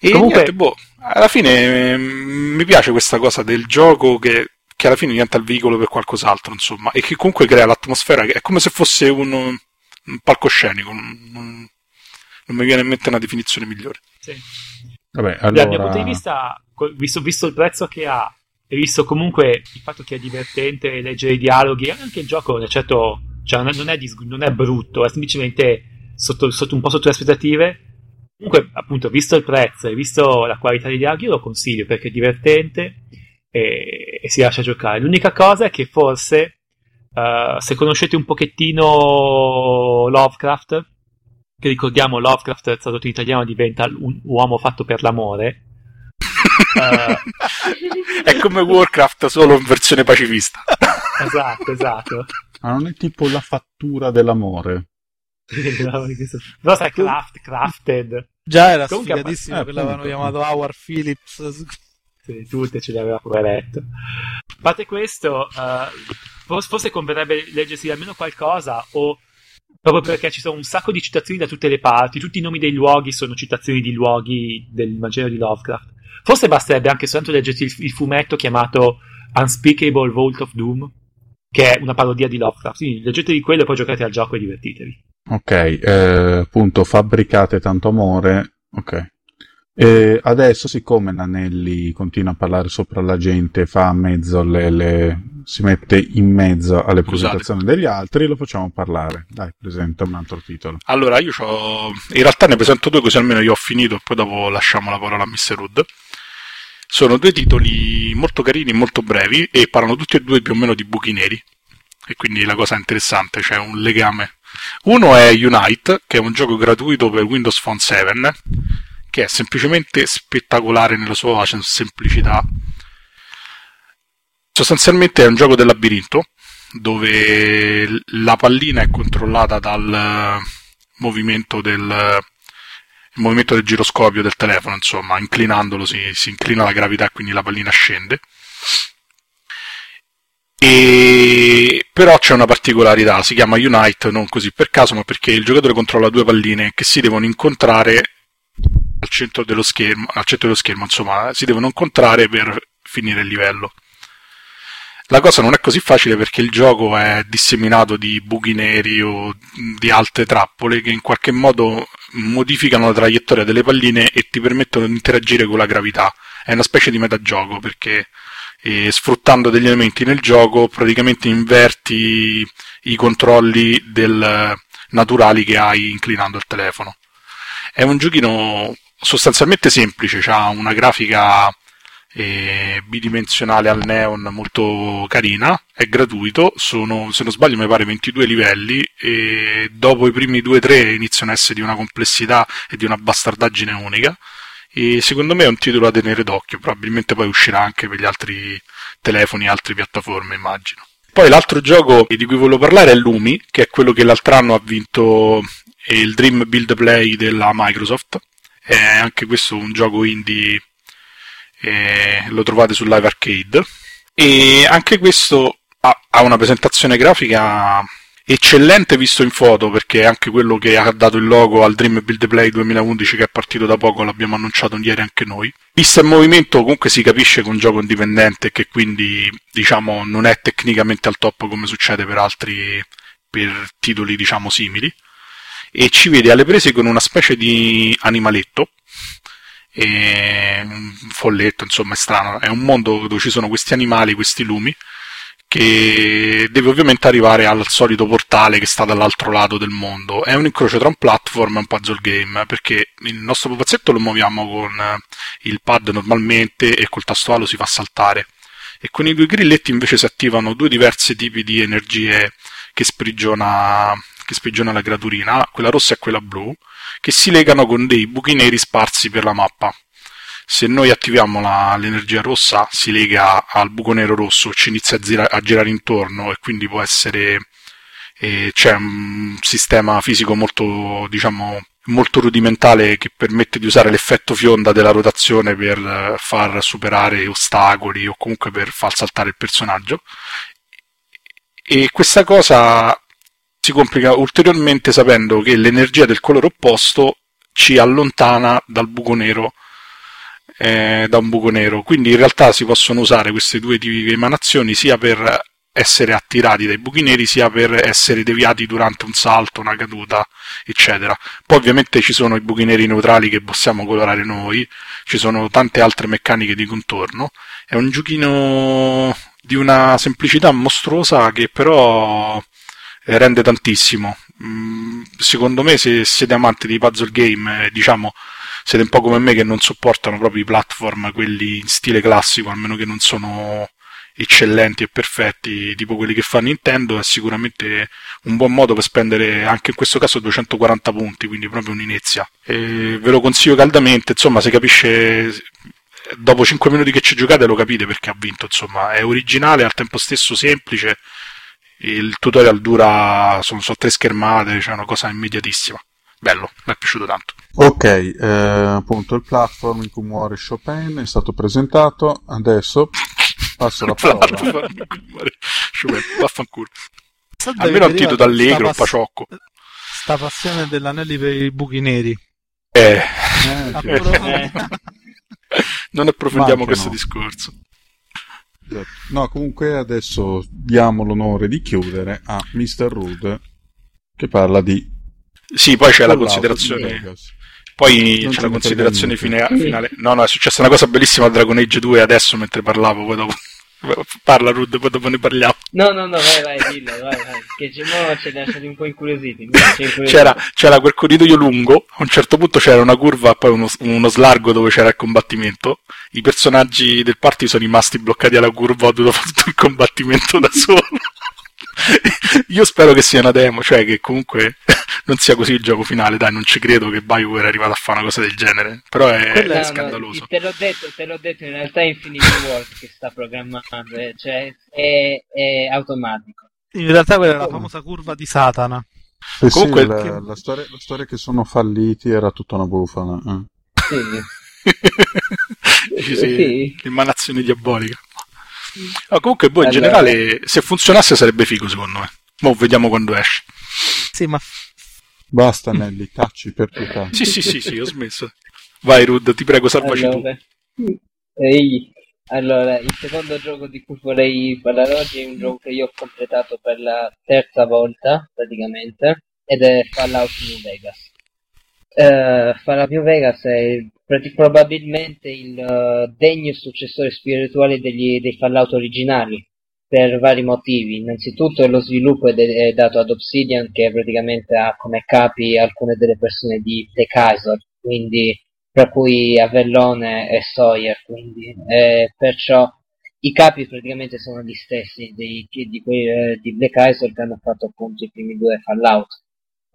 E comunque... niente, boh, alla fine eh, mi piace questa cosa del gioco che che alla fine diventa il veicolo per qualcos'altro, insomma, e che comunque crea l'atmosfera che è come se fosse un, un palcoscenico. Non, non, non, mi viene in mente una definizione migliore. Sì. Vabbè, allora... Dal mio punto di vista, visto, visto il prezzo che ha e visto comunque il fatto che è divertente leggere i dialoghi, anche il gioco certo, cioè non, è, non, è dis- non, è, brutto, è semplicemente sotto, sotto, un po' sotto le aspettative. Comunque, appunto, visto il prezzo e visto la qualità dei dialoghi, io lo consiglio perché è divertente e, e si lascia giocare. L'unica cosa è che forse, uh, se conoscete un pochettino Lovecraft, che ricordiamo Lovecraft tradotto in italiano diventa un uomo fatto per l'amore. uh, è come Warcraft solo in versione pacifista. esatto, esatto. Ma non è tipo la fattura dell'amore. no, sai, craft, crafted. Già era Comunque, sfigatissimo eh, che l'avevano chiamato Howard Phillips sì, tutte ce le aveva pure letto. A parte questo, uh, forse converrebbe leggersi almeno qualcosa o proprio perché ci sono un sacco di citazioni da tutte le parti, tutti i nomi dei luoghi sono citazioni di luoghi dell'immaginario di Lovecraft. Forse basterebbe anche soltanto leggersi il, il, fumetto chiamato Unspeakable Vault of Doom, che è una parodia di Lovecraft. Quindi leggetevi quello e poi giocate al gioco e divertitevi. Ok, eh, appunto, fabbricate tanto amore. Ok. E adesso, siccome Nanelli continua a parlare sopra la gente, fa mezzo le, le... si mette in mezzo alle presentazioni degli altri, lo facciamo parlare. Dai, presenta un altro titolo. Allora, io ho in realtà ne presento due, così almeno io ho finito, poi dopo lasciamo la parola a Mr. Wood. Sono due titoli molto carini, molto brevi e parlano tutti e due più o meno di buchi neri. E quindi la cosa interessante, c'è un legame. Uno è Unite, che è un gioco gratuito per Windows Phone 7 che è semplicemente spettacolare nella sua semplicità. Sostanzialmente è un gioco del labirinto dove la pallina è controllata dal movimento del, movimento del giroscopio del telefono, insomma, inclinandolo si, si inclina la gravità quindi la pallina scende. E... Però c'è una particolarità, si chiama Unite non così per caso, ma perché il giocatore controlla due palline che si devono incontrare al centro dello schermo, al centro dello schermo insomma, si devono incontrare per finire il livello. La cosa non è così facile perché il gioco è disseminato di buchi neri o di altre trappole che in qualche modo modificano la traiettoria delle palline e ti permettono di interagire con la gravità. È una specie di metagioco perché eh, sfruttando degli elementi nel gioco praticamente inverti i controlli del, naturali che hai inclinando il telefono. È un giochino sostanzialmente semplice, ha una grafica eh, bidimensionale al neon molto carina, è gratuito, sono se non sbaglio mi pare 22 livelli e dopo i primi 2-3 iniziano a essere di una complessità e di una bastardaggine unica e secondo me è un titolo da tenere d'occhio, probabilmente poi uscirà anche per gli altri telefoni e altre piattaforme immagino. Poi l'altro gioco di cui volevo parlare è Lumi, che è quello che l'altro anno ha vinto il Dream Build Play della Microsoft. È anche questo un gioco indie eh, lo trovate su Live Arcade. E anche questo ha, ha una presentazione grafica eccellente visto in foto perché è anche quello che ha dato il logo al Dream Build Play 2011 che è partito da poco, l'abbiamo annunciato ieri anche noi. Vista in movimento comunque si capisce che è un gioco indipendente che quindi diciamo non è tecnicamente al top come succede per altri per titoli diciamo simili e ci vede alle prese con una specie di animaletto un folletto, insomma è strano, è un mondo dove ci sono questi animali, questi lumi, che deve ovviamente arrivare al solito portale che sta dall'altro lato del mondo. È un incrocio tra un platform e un puzzle game, perché il nostro pupazzetto lo muoviamo con il pad normalmente e col tasto A lo si fa saltare. E con i due grilletti invece si attivano due diversi tipi di energie che sprigiona, che sprigiona la creaturina, quella rossa e quella blu, che si legano con dei buchi neri sparsi per la mappa. Se noi attiviamo la, l'energia rossa, si lega al buco nero rosso, ci inizia a, gira, a girare intorno e quindi può essere eh, c'è un sistema fisico molto, diciamo, molto rudimentale che permette di usare l'effetto fionda della rotazione per far superare ostacoli o comunque per far saltare il personaggio. E questa cosa si complica ulteriormente sapendo che l'energia del colore opposto ci allontana dal buco nero eh, da un buco nero quindi in realtà si possono usare queste due tipi di emanazioni sia per essere attirati dai buchi neri sia per essere deviati durante un salto, una caduta, eccetera. Poi ovviamente ci sono i buchi neri neutrali che possiamo colorare noi, ci sono tante altre meccaniche di contorno. È un giochino di una semplicità mostruosa che però rende tantissimo. Mm, secondo me, se siete amanti di puzzle game, eh, diciamo, siete un po' come me che non sopportano proprio i platform, quelli in stile classico, almeno che non sono eccellenti e perfetti, tipo quelli che fa Nintendo, è sicuramente un buon modo per spendere anche in questo caso 240 punti, quindi proprio un'inizia. E ve lo consiglio caldamente, insomma, si capisce dopo 5 minuti che ci giocate lo capite perché ha vinto, insomma, è originale, al tempo stesso semplice il tutorial dura, sono, sono tre schermate, cioè una cosa immediatissima. Bello, mi è piaciuto tanto. Ok, eh, appunto il platform in cui muore Chopin è stato presentato, adesso passo la parola. Chopin, vaffanculo. Almeno un titolo allegro, pass- paciocco. Sta passione dell'anelli per i buchi neri. Eh. eh non approfondiamo questo no. discorso. No, comunque adesso diamo l'onore di chiudere a Mr. Rude che parla di... Sì, poi c'è la considerazione... Poi non c'è la considerazione fine, finale. No, no, è successa una cosa bellissima a Dragon Age 2 adesso mentre parlavo, poi dopo... Parla Rud, poi dopo ne parliamo. No, no, no, vai, vai, dillo, vai, vai. Che Gemmo ci lasciati un po' incuriositi. C'era, c'era quel corridoio lungo, a un certo punto c'era una curva, poi uno, uno slargo dove c'era il combattimento. I personaggi del party sono rimasti bloccati alla curva, ho dovuto fare tutto il combattimento da solo. Io spero che sia una demo, cioè che comunque non sia così il gioco finale, dai, non ci credo che BioWare è arrivato a fare una cosa del genere, però è, è scandaloso. No, te, l'ho detto, te l'ho detto, in realtà è Infinity World che sta programmando, eh, cioè è, è, automatico. In realtà quella è la famosa curva di Satana. Eh Comunque, sì, la, la, storia, la, storia, che sono falliti era tutta una bufala. Eh. Sì. sì, sì. Emanazione diabolica. No, comunque, boh, in allora... generale, se funzionasse sarebbe figo, secondo me. Mo' vediamo quando esce. Sì, ma. Basta, Nelly, tacci per pietà. sì, sì, sì, sì, ho smesso. Vai, Rud, ti prego, salvaci allora. tu. Ehi. Allora, il secondo gioco di cui vorrei parlare oggi è un gioco che io ho completato per la terza volta, praticamente, ed è Fallout New Vegas. Uh, Fallout New Vegas è probabilmente il uh, degno successore spirituale degli, dei Fallout originali per vari motivi. Innanzitutto lo sviluppo è, de- è, dato ad Obsidian che praticamente ha come capi alcune delle persone di The Kaiser, quindi tra cui Avellone e Sawyer, quindi eh, perciò i capi praticamente sono gli stessi di, di, quei, eh, di Black Isle che hanno fatto appunto i primi due Fallout.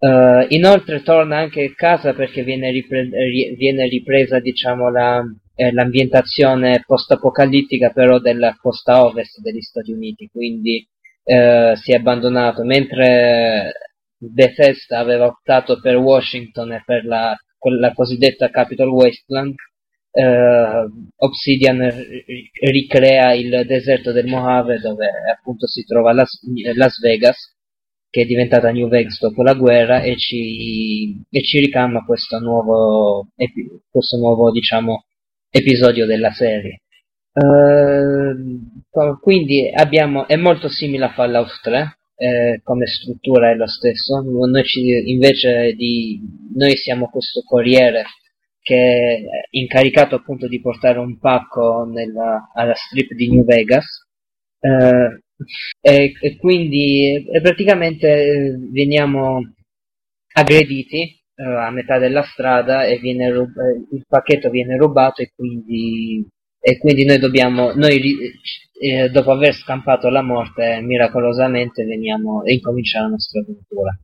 Uh, inoltre torna anche a casa perché viene, ripre- viene ripresa diciamo, la, eh, l'ambientazione post-apocalittica però della costa ovest degli Stati Uniti, quindi eh, si è abbandonato, mentre Bethesda aveva optato per Washington e per la, la cosiddetta Capital Wasteland, eh, Obsidian ricrea il deserto del Mojave dove appunto si trova Las, Las, Vegas che è diventata New Vegas dopo la guerra e ci, e ci ricama questo nuovo, questo nuovo diciamo, episodio della serie. Uh, quindi abbiamo, è molto simile a Fallout 3 eh, come struttura è lo stesso noi ci, invece di noi siamo questo corriere che è incaricato appunto di portare un pacco nella, alla strip di New Vegas eh, e, e, quindi e praticamente eh, veniamo aggrediti eh, a metà della strada e rub- eh, il pacchetto viene rubato e quindi, e quindi noi dobbiamo noi eh, dopo aver scampato la morte miracolosamente veniamo e incomincia la nostra avventura.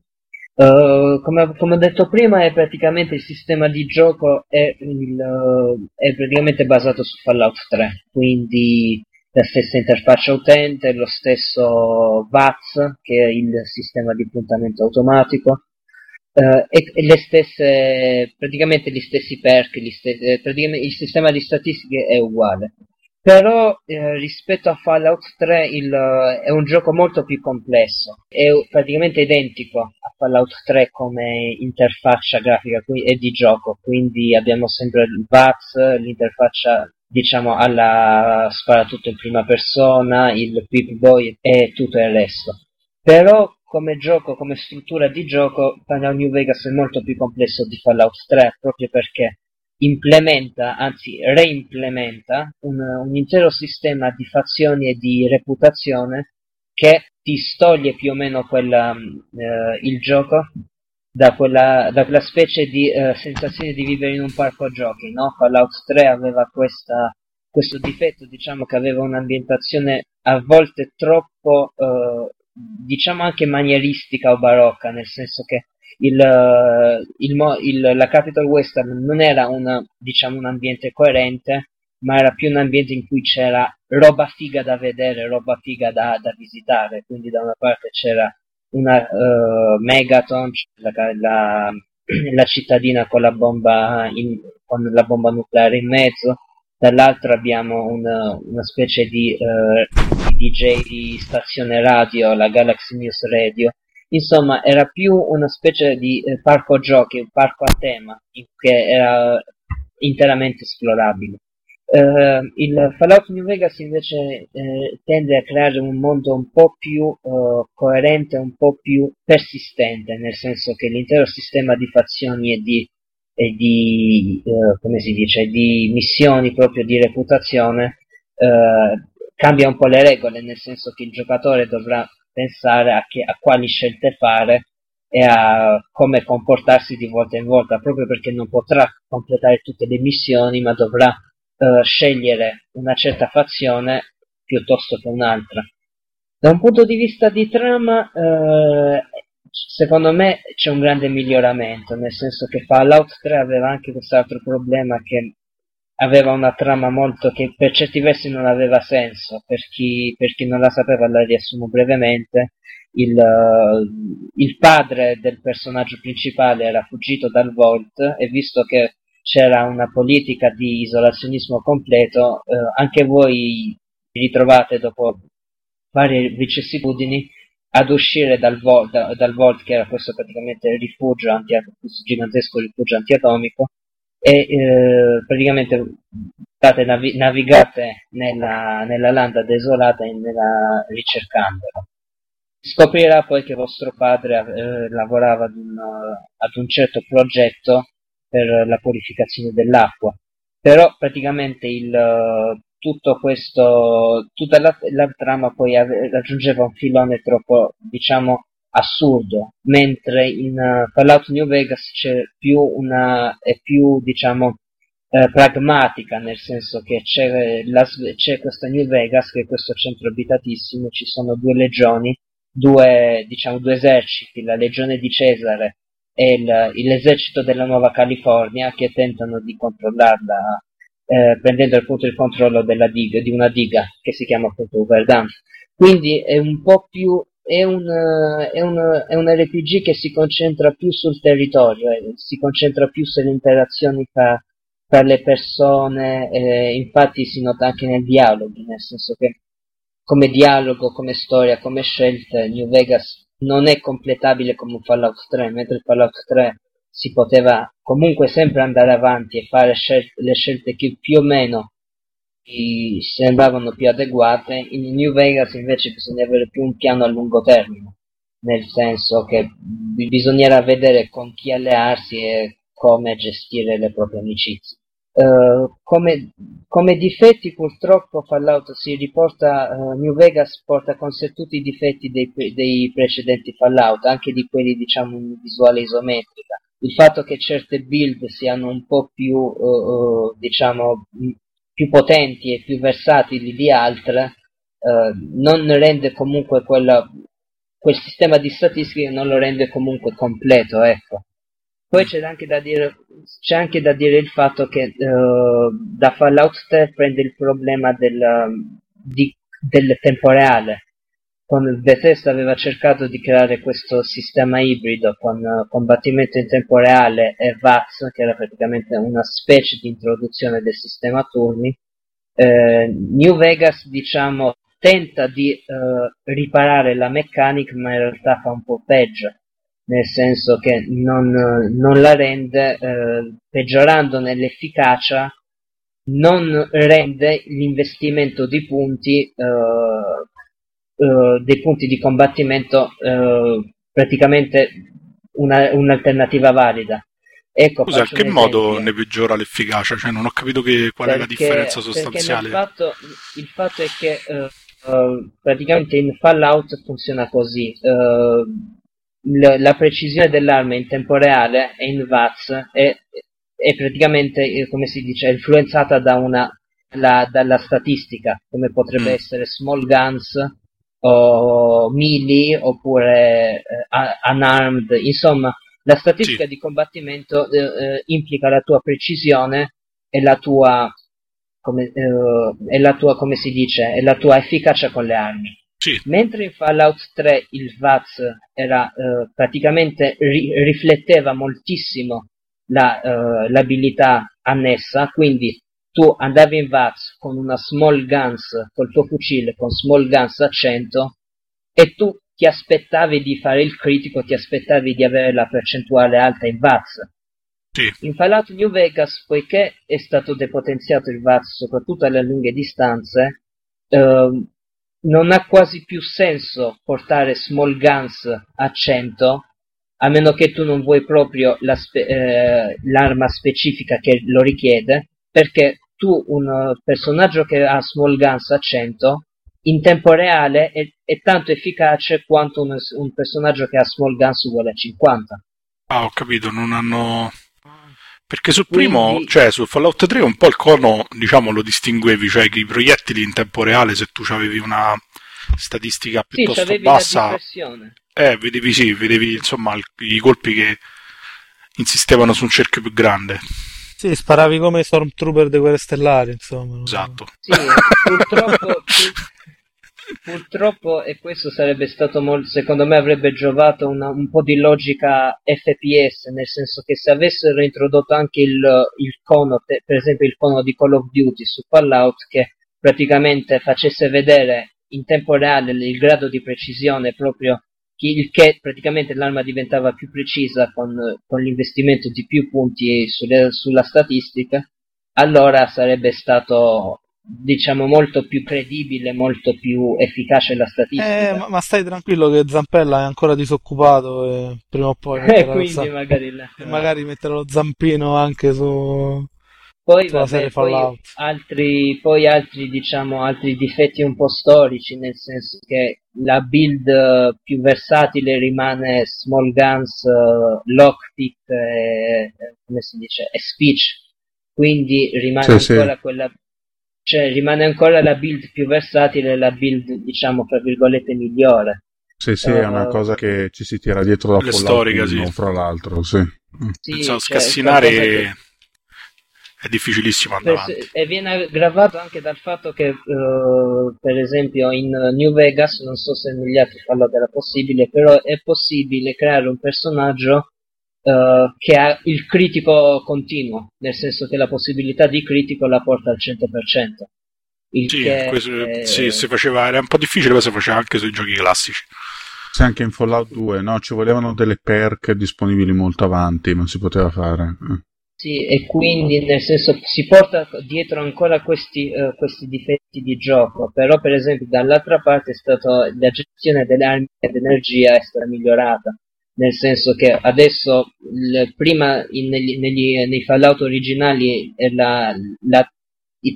Uh, come, come, ho detto prima, è praticamente il sistema di gioco è, il, uh, è, praticamente basato su Fallout 3, quindi la stessa interfaccia utente, lo stesso VATS, che è il sistema di puntamento automatico, uh, e, e, le stesse, praticamente gli stessi perk, gli stessi, il sistema di statistiche è uguale. Però eh, rispetto a Fallout 3 il, è un gioco molto più complesso, è praticamente identico a Fallout 3 come interfaccia grafica e di gioco, quindi abbiamo sempre il VATS, l'interfaccia diciamo alla spara tutto in prima persona, il Pip-Boy e tutto il resto. Però come gioco, come struttura di gioco, Final New Vegas è molto più complesso di Fallout 3 proprio perché implementa, anzi reimplementa un, un intero sistema di fazioni e di reputazione che ti stoglie più o meno quella, eh, il gioco da quella, da quella specie di eh, sensazione di vivere in un parco giochi, no? Fallout 3 aveva questa, questo difetto, diciamo che aveva un'ambientazione a volte troppo, eh, diciamo anche manieristica o barocca, nel senso che il, eh, il, il, la Capital Western non era una, diciamo, un ambiente coerente, ma era più un ambiente in cui c'era roba figa da vedere, roba figa da, da visitare. Quindi da una parte c'era una uh, Megaton, la, la, la, cittadina con la bomba in, con la bomba nucleare in mezzo, dall'altra abbiamo una, una specie di, uh, di DJ di stazione radio, la Galaxy News Radio, Insomma, era più una specie di eh, parco giochi, un parco a tema, che era interamente esplorabile. Uh, il Fallout New Vegas invece eh, tende a creare un mondo un po' più uh, coerente, un po' più persistente, nel senso che l'intero sistema di fazioni e di, e di uh, come si dice, di missioni proprio di reputazione cambia un po' le regole, nel senso che il giocatore dovrà pensare a, che, a quali scelte fare e a come comportarsi di volta in volta, proprio perché non potrà completare tutte le missioni, ma dovrà uh, scegliere una certa fazione piuttosto che un'altra. Da un punto di vista di trama, uh, secondo me c'è un grande miglioramento, nel senso che Fallout 3 aveva anche quest'altro problema che aveva una trama molto che per certi versi non aveva senso, per chi, per chi non la sapeva la riassumo brevemente, il, uh, il, padre del personaggio principale era fuggito dal Vault e visto che c'era una politica di isolazionismo completo, uh, anche voi vi ritrovate dopo varie vicissitudini ad uscire dal Vault, da, dal Vault che era questo praticamente rifugio anti, questo gigantesco rifugio antiatomico e eh, praticamente state navi- navigate nella, nella, landa desolata e nella ricercandolo. Scoprirà poi che vostro padre eh, lavorava ad un, ad un, certo progetto per la purificazione dell'acqua, però praticamente il, tutto questo, tutta la, la trama poi ave- raggiungeva un filone troppo, diciamo, assurdo, mentre in uh, Fallout New Vegas c'è più una, è più, diciamo, eh, pragmatica, nel senso che c'è, la, c'è questa New Vegas, che è questo centro abitatissimo, ci sono due legioni, due, diciamo, due eserciti, la legione di Cesare e l'esercito della Nuova California, che tentano di controllarla, eh, prendendo appunto il controllo della diga, di una diga che si chiama appunto Verdun. Quindi è un po' più è un, è, un, è un, RPG che si concentra più sul territorio, eh, si concentra più sulle interazioni tra, tra le persone, eh, infatti si nota anche nei dialoghi, nel senso che come dialogo, come storia, come scelte, New Vegas non è completabile come un Fallout 3, mentre Fallout 3 si poteva comunque sempre andare avanti e fare scelte, le scelte che più o meno sembravano più adeguate, in New Vegas invece bisogna avere più un piano a lungo termine, nel senso che bisognerà vedere con chi allearsi e come gestire le proprie amicizie. Uh, come, come, difetti purtroppo Fallout si riporta, uh, New Vegas porta con sé tutti i difetti dei, dei, precedenti Fallout, anche di quelli diciamo in visuale isometrica. Il fatto che certe build siano un po' più, uh, diciamo, più potenti e più versatili di altre, non rende comunque quella, quel sistema di statistiche non lo rende comunque completo, ecco. Poi c'è anche da dire, c'è anche da dire il fatto che uh, da Fallout 3 prende il problema del, di, del tempo reale. Con Bethesda aveva cercato di creare questo sistema ibrido con uh, combattimento in tempo reale e VATS, che era praticamente una specie di introduzione del sistema turni. Uh, New Vegas, diciamo, tenta di riparare la meccanica, ma in realtà fa un po' peggio nel senso che non, non la rende, eh, peggiorando nell'efficacia, non rende l'investimento di punti, eh, eh, dei punti di combattimento eh, praticamente una, un'alternativa valida. Ecco, Scusa, in che modo ne peggiora l'efficacia? Cioè, non ho capito che, qual perché, è la differenza sostanziale. Il fatto, il fatto, è che uh, praticamente in Fallout funziona così. Uh, la precisione dell'arma in tempo reale e in VATS è, è praticamente, eh, come si dice, influenzata da una, la, dalla statistica, come potrebbe mm. essere small guns o melee oppure uh, unarmed, insomma, la statistica sì. di combattimento uh, implica la tua precisione e la tua, come, uh, e la tua, come si dice, e la tua efficacia con le armi. Sì. Mentre in Fallout 3 il VATS era eh, praticamente ri- rifletteva moltissimo la, eh, l'abilità annessa, quindi tu andavi in VATS con una small guns, col tuo fucile con small guns a 100 e tu ti aspettavi di fare il critico, ti aspettavi di avere la percentuale alta in VATS. Sì. In Fallout New Vegas, poiché è stato depotenziato il VATS soprattutto alle lunghe distanze, eh, non ha quasi più senso portare small guns a 100 a meno che tu non vuoi proprio la spe- eh, l'arma specifica che lo richiede perché tu un personaggio che ha small guns a 100 in tempo reale è, è tanto efficace quanto un, un, personaggio che ha small guns uguale a 50 ah ho capito non hanno perché sul primo, Quindi... cioè sul Fallout 3 un po' il cono, diciamo, lo distinguevi, cioè che i proiettili in tempo reale, se tu avevi una statistica piuttosto sì, bassa, eh, vedevi sì, vedevi insomma i colpi che insistevano su un cerchio più grande. Sì, sparavi come Stormtrooper dei Guerre Stellari, insomma. Esatto. Sì, purtroppo, Purtroppo, e questo sarebbe stato molto, secondo me avrebbe giovato una, un po' di logica FPS, nel senso che se avessero introdotto anche il, il cono, per esempio il cono di Call of Duty su Fallout, che praticamente facesse vedere in tempo reale il grado di precisione proprio il che praticamente l'arma diventava più precisa con, con l'investimento di più punti sulle, sulla statistica, allora sarebbe stato diciamo molto più credibile, molto più efficace la statistica. Eh, ma, ma, stai tranquillo che Zampella è ancora disoccupato e prima o poi eh, quindi zam- magari, la... magari metterà lo zampino anche su poi, vabbè, poi altri, poi altri, diciamo, altri difetti un po' storici, nel senso che la build più versatile rimane Small Guns, uh, Lockpick e, come si dice, e Speech quindi rimane Sì, ancora sì. quella cioè rimane ancora la build più versatile, la build diciamo tra virgolette migliore. Sì, sì, è una Eh, cosa che ci si tira dietro da 1, sì. fra l'altro, sì. Mm. Sì, Pensavo cioè, scassinare che- è difficilissimo andare Per- avanti. e viene aggravato anche dal fatto che, eh, per esempio, in New Vegas, non so se negli altri Fallout era possibile, però è possibile creare un personaggio eh, che ha il critico continuo, nel senso che la possibilità di critico la porta al 100%. Il Sì, che, questo- eh, sì, si faceva, era un po' difficile, poi si faceva anche sui giochi classici. Sì, anche in Fallout 2, no? Ci volevano delle perk disponibili molto avanti, ma si poteva fare. Sì, e quindi nel senso si porta dietro ancora questi, eh, questi difetti di gioco, però per esempio dall'altra parte è stato, la gestione delle armi ed energia è stata migliorata, nel senso che adesso il- prima in- negli, negli- nei Fallout originali la- la-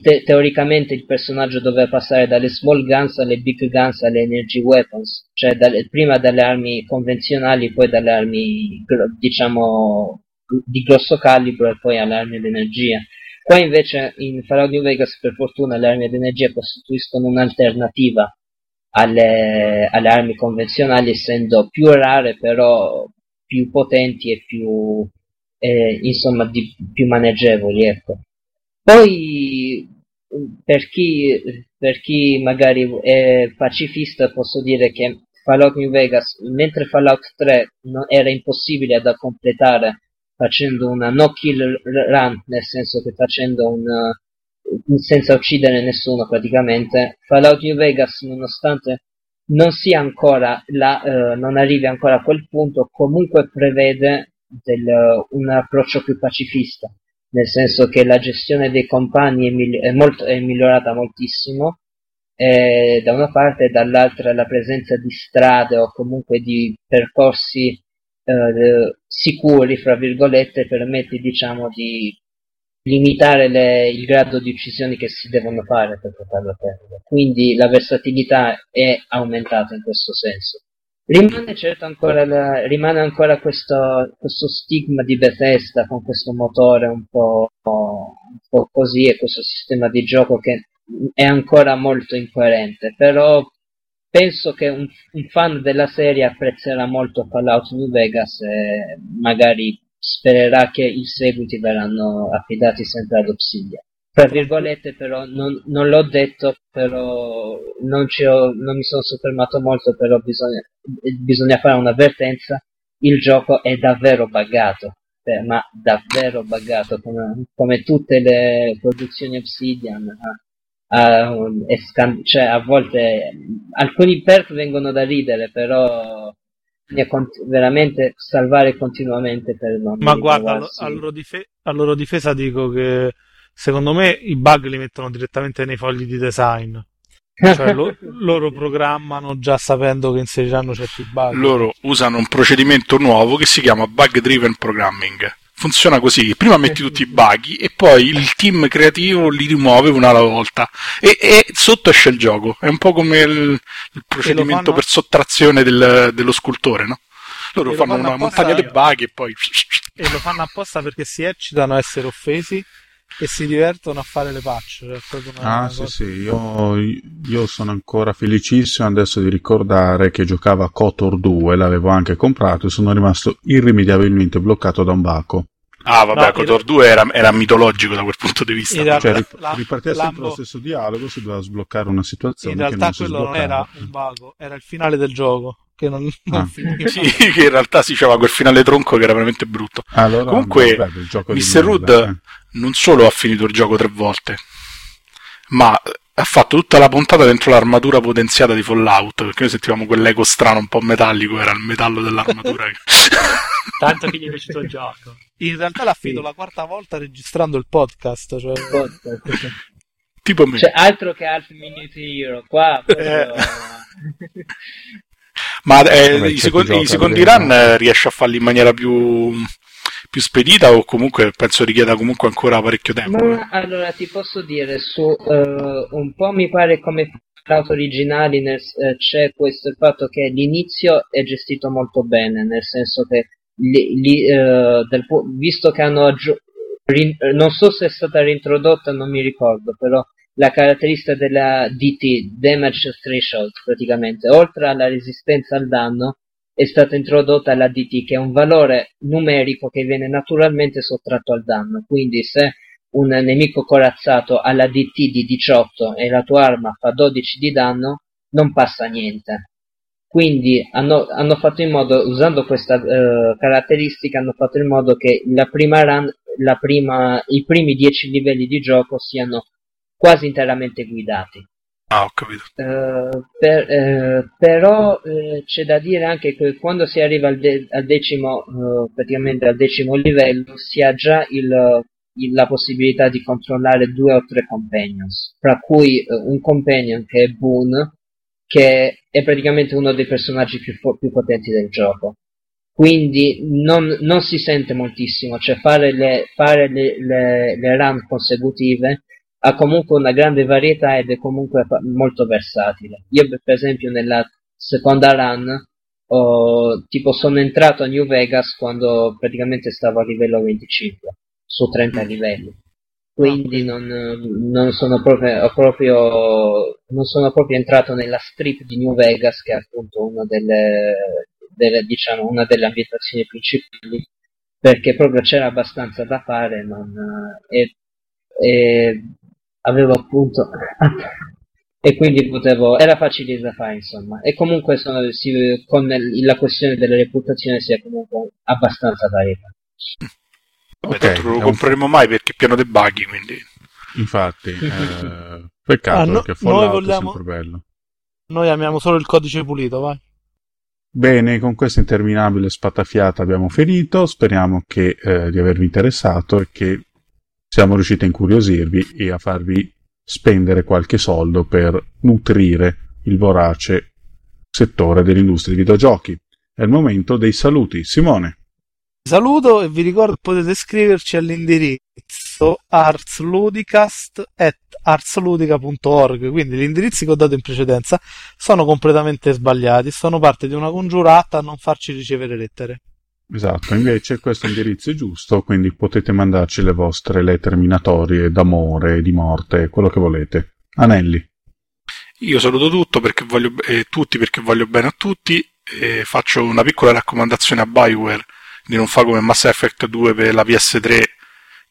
te- teoricamente il personaggio doveva passare dalle small guns alle big guns alle energy weapons, cioè dalle- prima dalle armi convenzionali, poi dalle armi diciamo di grosso calibro e poi alle armi d'energia. Qua invece in Fallout New Vegas per fortuna le armi d'energia costituiscono un'alternativa alle, alle armi convenzionali essendo più rare però più potenti e più eh, insomma di, più maneggevoli ecco. Poi per chi, per chi magari è pacifista posso dire che Fallout New Vegas mentre Fallout 3 no- era impossibile da completare facendo una no kill run, nel senso che facendo un senza uccidere nessuno praticamente, Fallout New Vegas nonostante non sia ancora la, eh, non arrivi ancora a quel punto, comunque prevede del, un approccio più pacifista, nel senso che la gestione dei compagni è, migli- è molto- è migliorata moltissimo, eh, da una parte e dall'altra la presenza di strade o comunque di percorsi eh, sicuri, fra virgolette, permette diciamo di limitare le- il grado di uccisioni che si devono fare per portarlo a termine. Quindi la versatilità è aumentata in questo senso. Rimane certo ancora, la- rimane ancora questo, questo stigma di Bethesda con questo motore un po', un po' così e questo sistema di gioco che è ancora molto incoerente, però penso che un, un fan della serie apprezzerà molto Fallout New Vegas e magari spererà che i seguiti verranno affidati sempre ad Obsidian. Tra virgolette però non, non l'ho detto, però non, ho- non mi sono soffermato molto, però bisogna, bisogna fare un'avvertenza, il gioco è davvero buggato, eh, ma davvero buggato, come, come tutte le produzioni Obsidian. a, è scan- cioè, a volte alcuni perk vengono da ridere, però bisogna cont- veramente salvare continuamente per non Ma guarda, a, lo- ritrovarsi- a loro dife- a loro difesa dico che secondo me i bug li mettono direttamente nei fogli di design. Cioè lo- loro programmano già sapendo che inseriranno certi bug. Loro usano un procedimento nuovo che si chiama bug driven programming. Funziona così, prima metti tutti i bug e poi il team creativo li rimuove una alla volta e, e sotto esce il gioco. È un po' come il, il procedimento fanno- per sottrazione del- dello scultore, no? Loro lo fanno fanno una apposta- montagna di bug e poi... E lo fanno apposta perché si eccitano a essere offesi e si divertono a fare le patch. Cioè, una- Ah, una sì, cosa- sì, io, io sono ancora felicissimo adesso di ricordare che giocavo a KOTOR 2, l'avevo anche comprato e sono rimasto irrimediabilmente bloccato da un baco. Ah, vabbè, No, Kotor 2 era, era mitologico da quel punto di vista. Realtà- Cioè, rip- la- ripartiva sempre lo stesso dialogo, si doveva sbloccare una situazione In che realtà non si quello non era un bug, era il finale del gioco che non, non Ah. finiva. Sì, che in realtà si diceva quel finale tronco che era veramente brutto. Allora, Comunque, vabbè, Mr. Rood eh. non solo ha finito il gioco tre volte, ma ha fatto tutta la puntata dentro l'armatura potenziata di Fallout, perché noi sentivamo quell'eco strano un po' metallico, era il metallo dell'armatura. Tanto che gli è piaciuto il gioco. In realtà l'ha finito Sì. la quarta volta registrando il podcast. Cioè... tipo me. Cioè, altro che Half Minute Hero, qua proprio... Ma eh, Vabbè, i, secondi, i secondi run eh, riesce a farli in maniera più, più spedita o comunque penso richieda comunque ancora parecchio tempo. eh. Ma allora ti posso dire, su eh, un po' mi pare come Fallout originali nel- eh, c'è questo il fatto che l'inizio è gestito molto bene, nel senso che li- li, eh, del visto che hanno aggiu- rin- non so se è stata reintrodotta, non mi ricordo, però la caratteristica della DT, Damage Threshold, praticamente, oltre alla resistenza al danno, è stata introdotta la DT, che è un valore numerico che viene naturalmente sottratto al danno. Quindi se un nemico corazzato ha la DT di 18 e la tua arma fa 12 di danno, non passa niente. Quindi hanno, hanno fatto in modo, usando questa uh, caratteristica, hanno fatto in modo che la prima run, la prima, i primi 10 livelli di gioco siano quasi interamente guidati. Ah, ho capito. Uh, per, uh, però uh, c'è da dire anche che quando si arriva al, de- al decimo, praticamente al decimo livello, si ha già il, il, la possibilità di controllare due o tre companions, tra cui un companion che è Boone, che è praticamente uno dei personaggi più, più potenti del gioco. Quindi non, non, si sente moltissimo, cioè fare le, fare le, le, le run consecutive ha comunque una grande varietà ed è comunque molto versatile. Io per esempio nella seconda run ho, tipo sono entrato a New Vegas quando praticamente stavo a livello 25 su 30 livelli. Quindi non, non, sono proprio, proprio, non sono proprio entrato nella strip di New Vegas, che è appunto una delle, delle, diciamo, una delle ambientazioni principali, perché proprio c'era abbastanza da fare non, e, e avevo appunto e quindi potevo era facile da fare insomma. E comunque sono, si, con la questione della reputazione si è comunque abbastanza variata Vabbè, okay, tanto non lo compreremo un... mai perché è pieno di buggy quindi infatti eh, peccato ah, no, perché Fallout vogliamo... è sempre bello noi amiamo solo il codice pulito vai Bene, con questa interminabile spatafiata abbiamo finito, speriamo che, eh, di avervi interessato e che siamo riusciti a incuriosirvi e a farvi spendere qualche soldo per nutrire il vorace settore dell'industria dei videogiochi. È il momento dei saluti. Simone. Saluto e vi ricordo che potete scriverci all'indirizzo artsludicast.artsludica.org quindi gli indirizzi che ho dato in precedenza sono completamente sbagliati, sono parte di una congiurata a non farci ricevere lettere. Esatto, invece questo indirizzo è giusto, quindi potete mandarci le vostre lettere minatorie d'amore, di morte, quello che volete. Anelli. Io saluto tutto perché voglio, eh, tutti perché voglio bene a tutti e faccio una piccola raccomandazione a Bioware di non fare come Mass Effect 2 per la PS3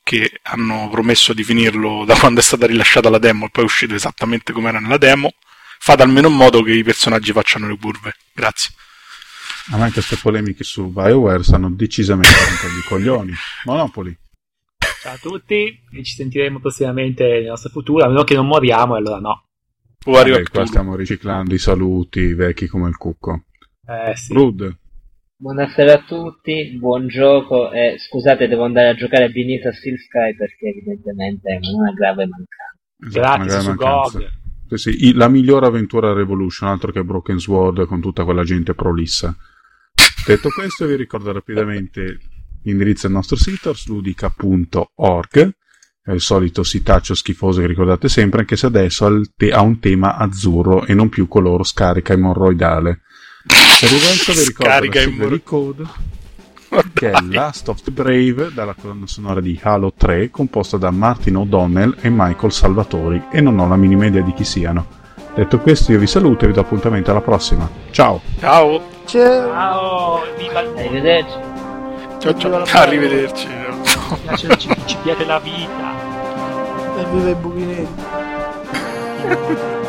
che hanno promesso di finirlo da quando è stata rilasciata la demo e poi è uscito esattamente come era nella demo. Fate almeno in modo che i personaggi facciano le curve. Grazie. A me queste polemiche su BioWare stanno decisamente rompendo i coglioni. Monopoli. Ciao a tutti, e ci sentiremo prossimamente nella nostra futura, a meno che non moriamo, e allora no. Vabbè, qua stiamo riciclando i saluti vecchi come il cucco. Eh sì. Rude. Buonasera a tutti, buon gioco e scusate devo andare a giocare Beneath a Steel Sky perché evidentemente è una grave mancanza. Esatto, Grazie su GOG. Sì, sì, la migliore avventura Revolution, altro che Broken Sword con tutta quella gente prolissa. Detto questo, vi ricordo rapidamente l'indirizzo del nostro sito, arsludica.org, è il solito sitaccio schifoso che ricordate sempre, anche se adesso ha un tema azzurro e non più coloro scarica emorroidale. Per il resto vi ricordo scarica la sigla di code che è Last of the Brave dalla colonna sonora di Halo 3 composta da Martin O'Donnell e Michael Salvatori e non ho la minima idea di chi siano. Detto questo io vi saluto e vi do appuntamento alla prossima. Ciao! Ciao! Ciao! Ciao! Arrivederci! Ciao ciao! Arrivederci! Ci, ci, ci piace la vita! E viva i buchi neri!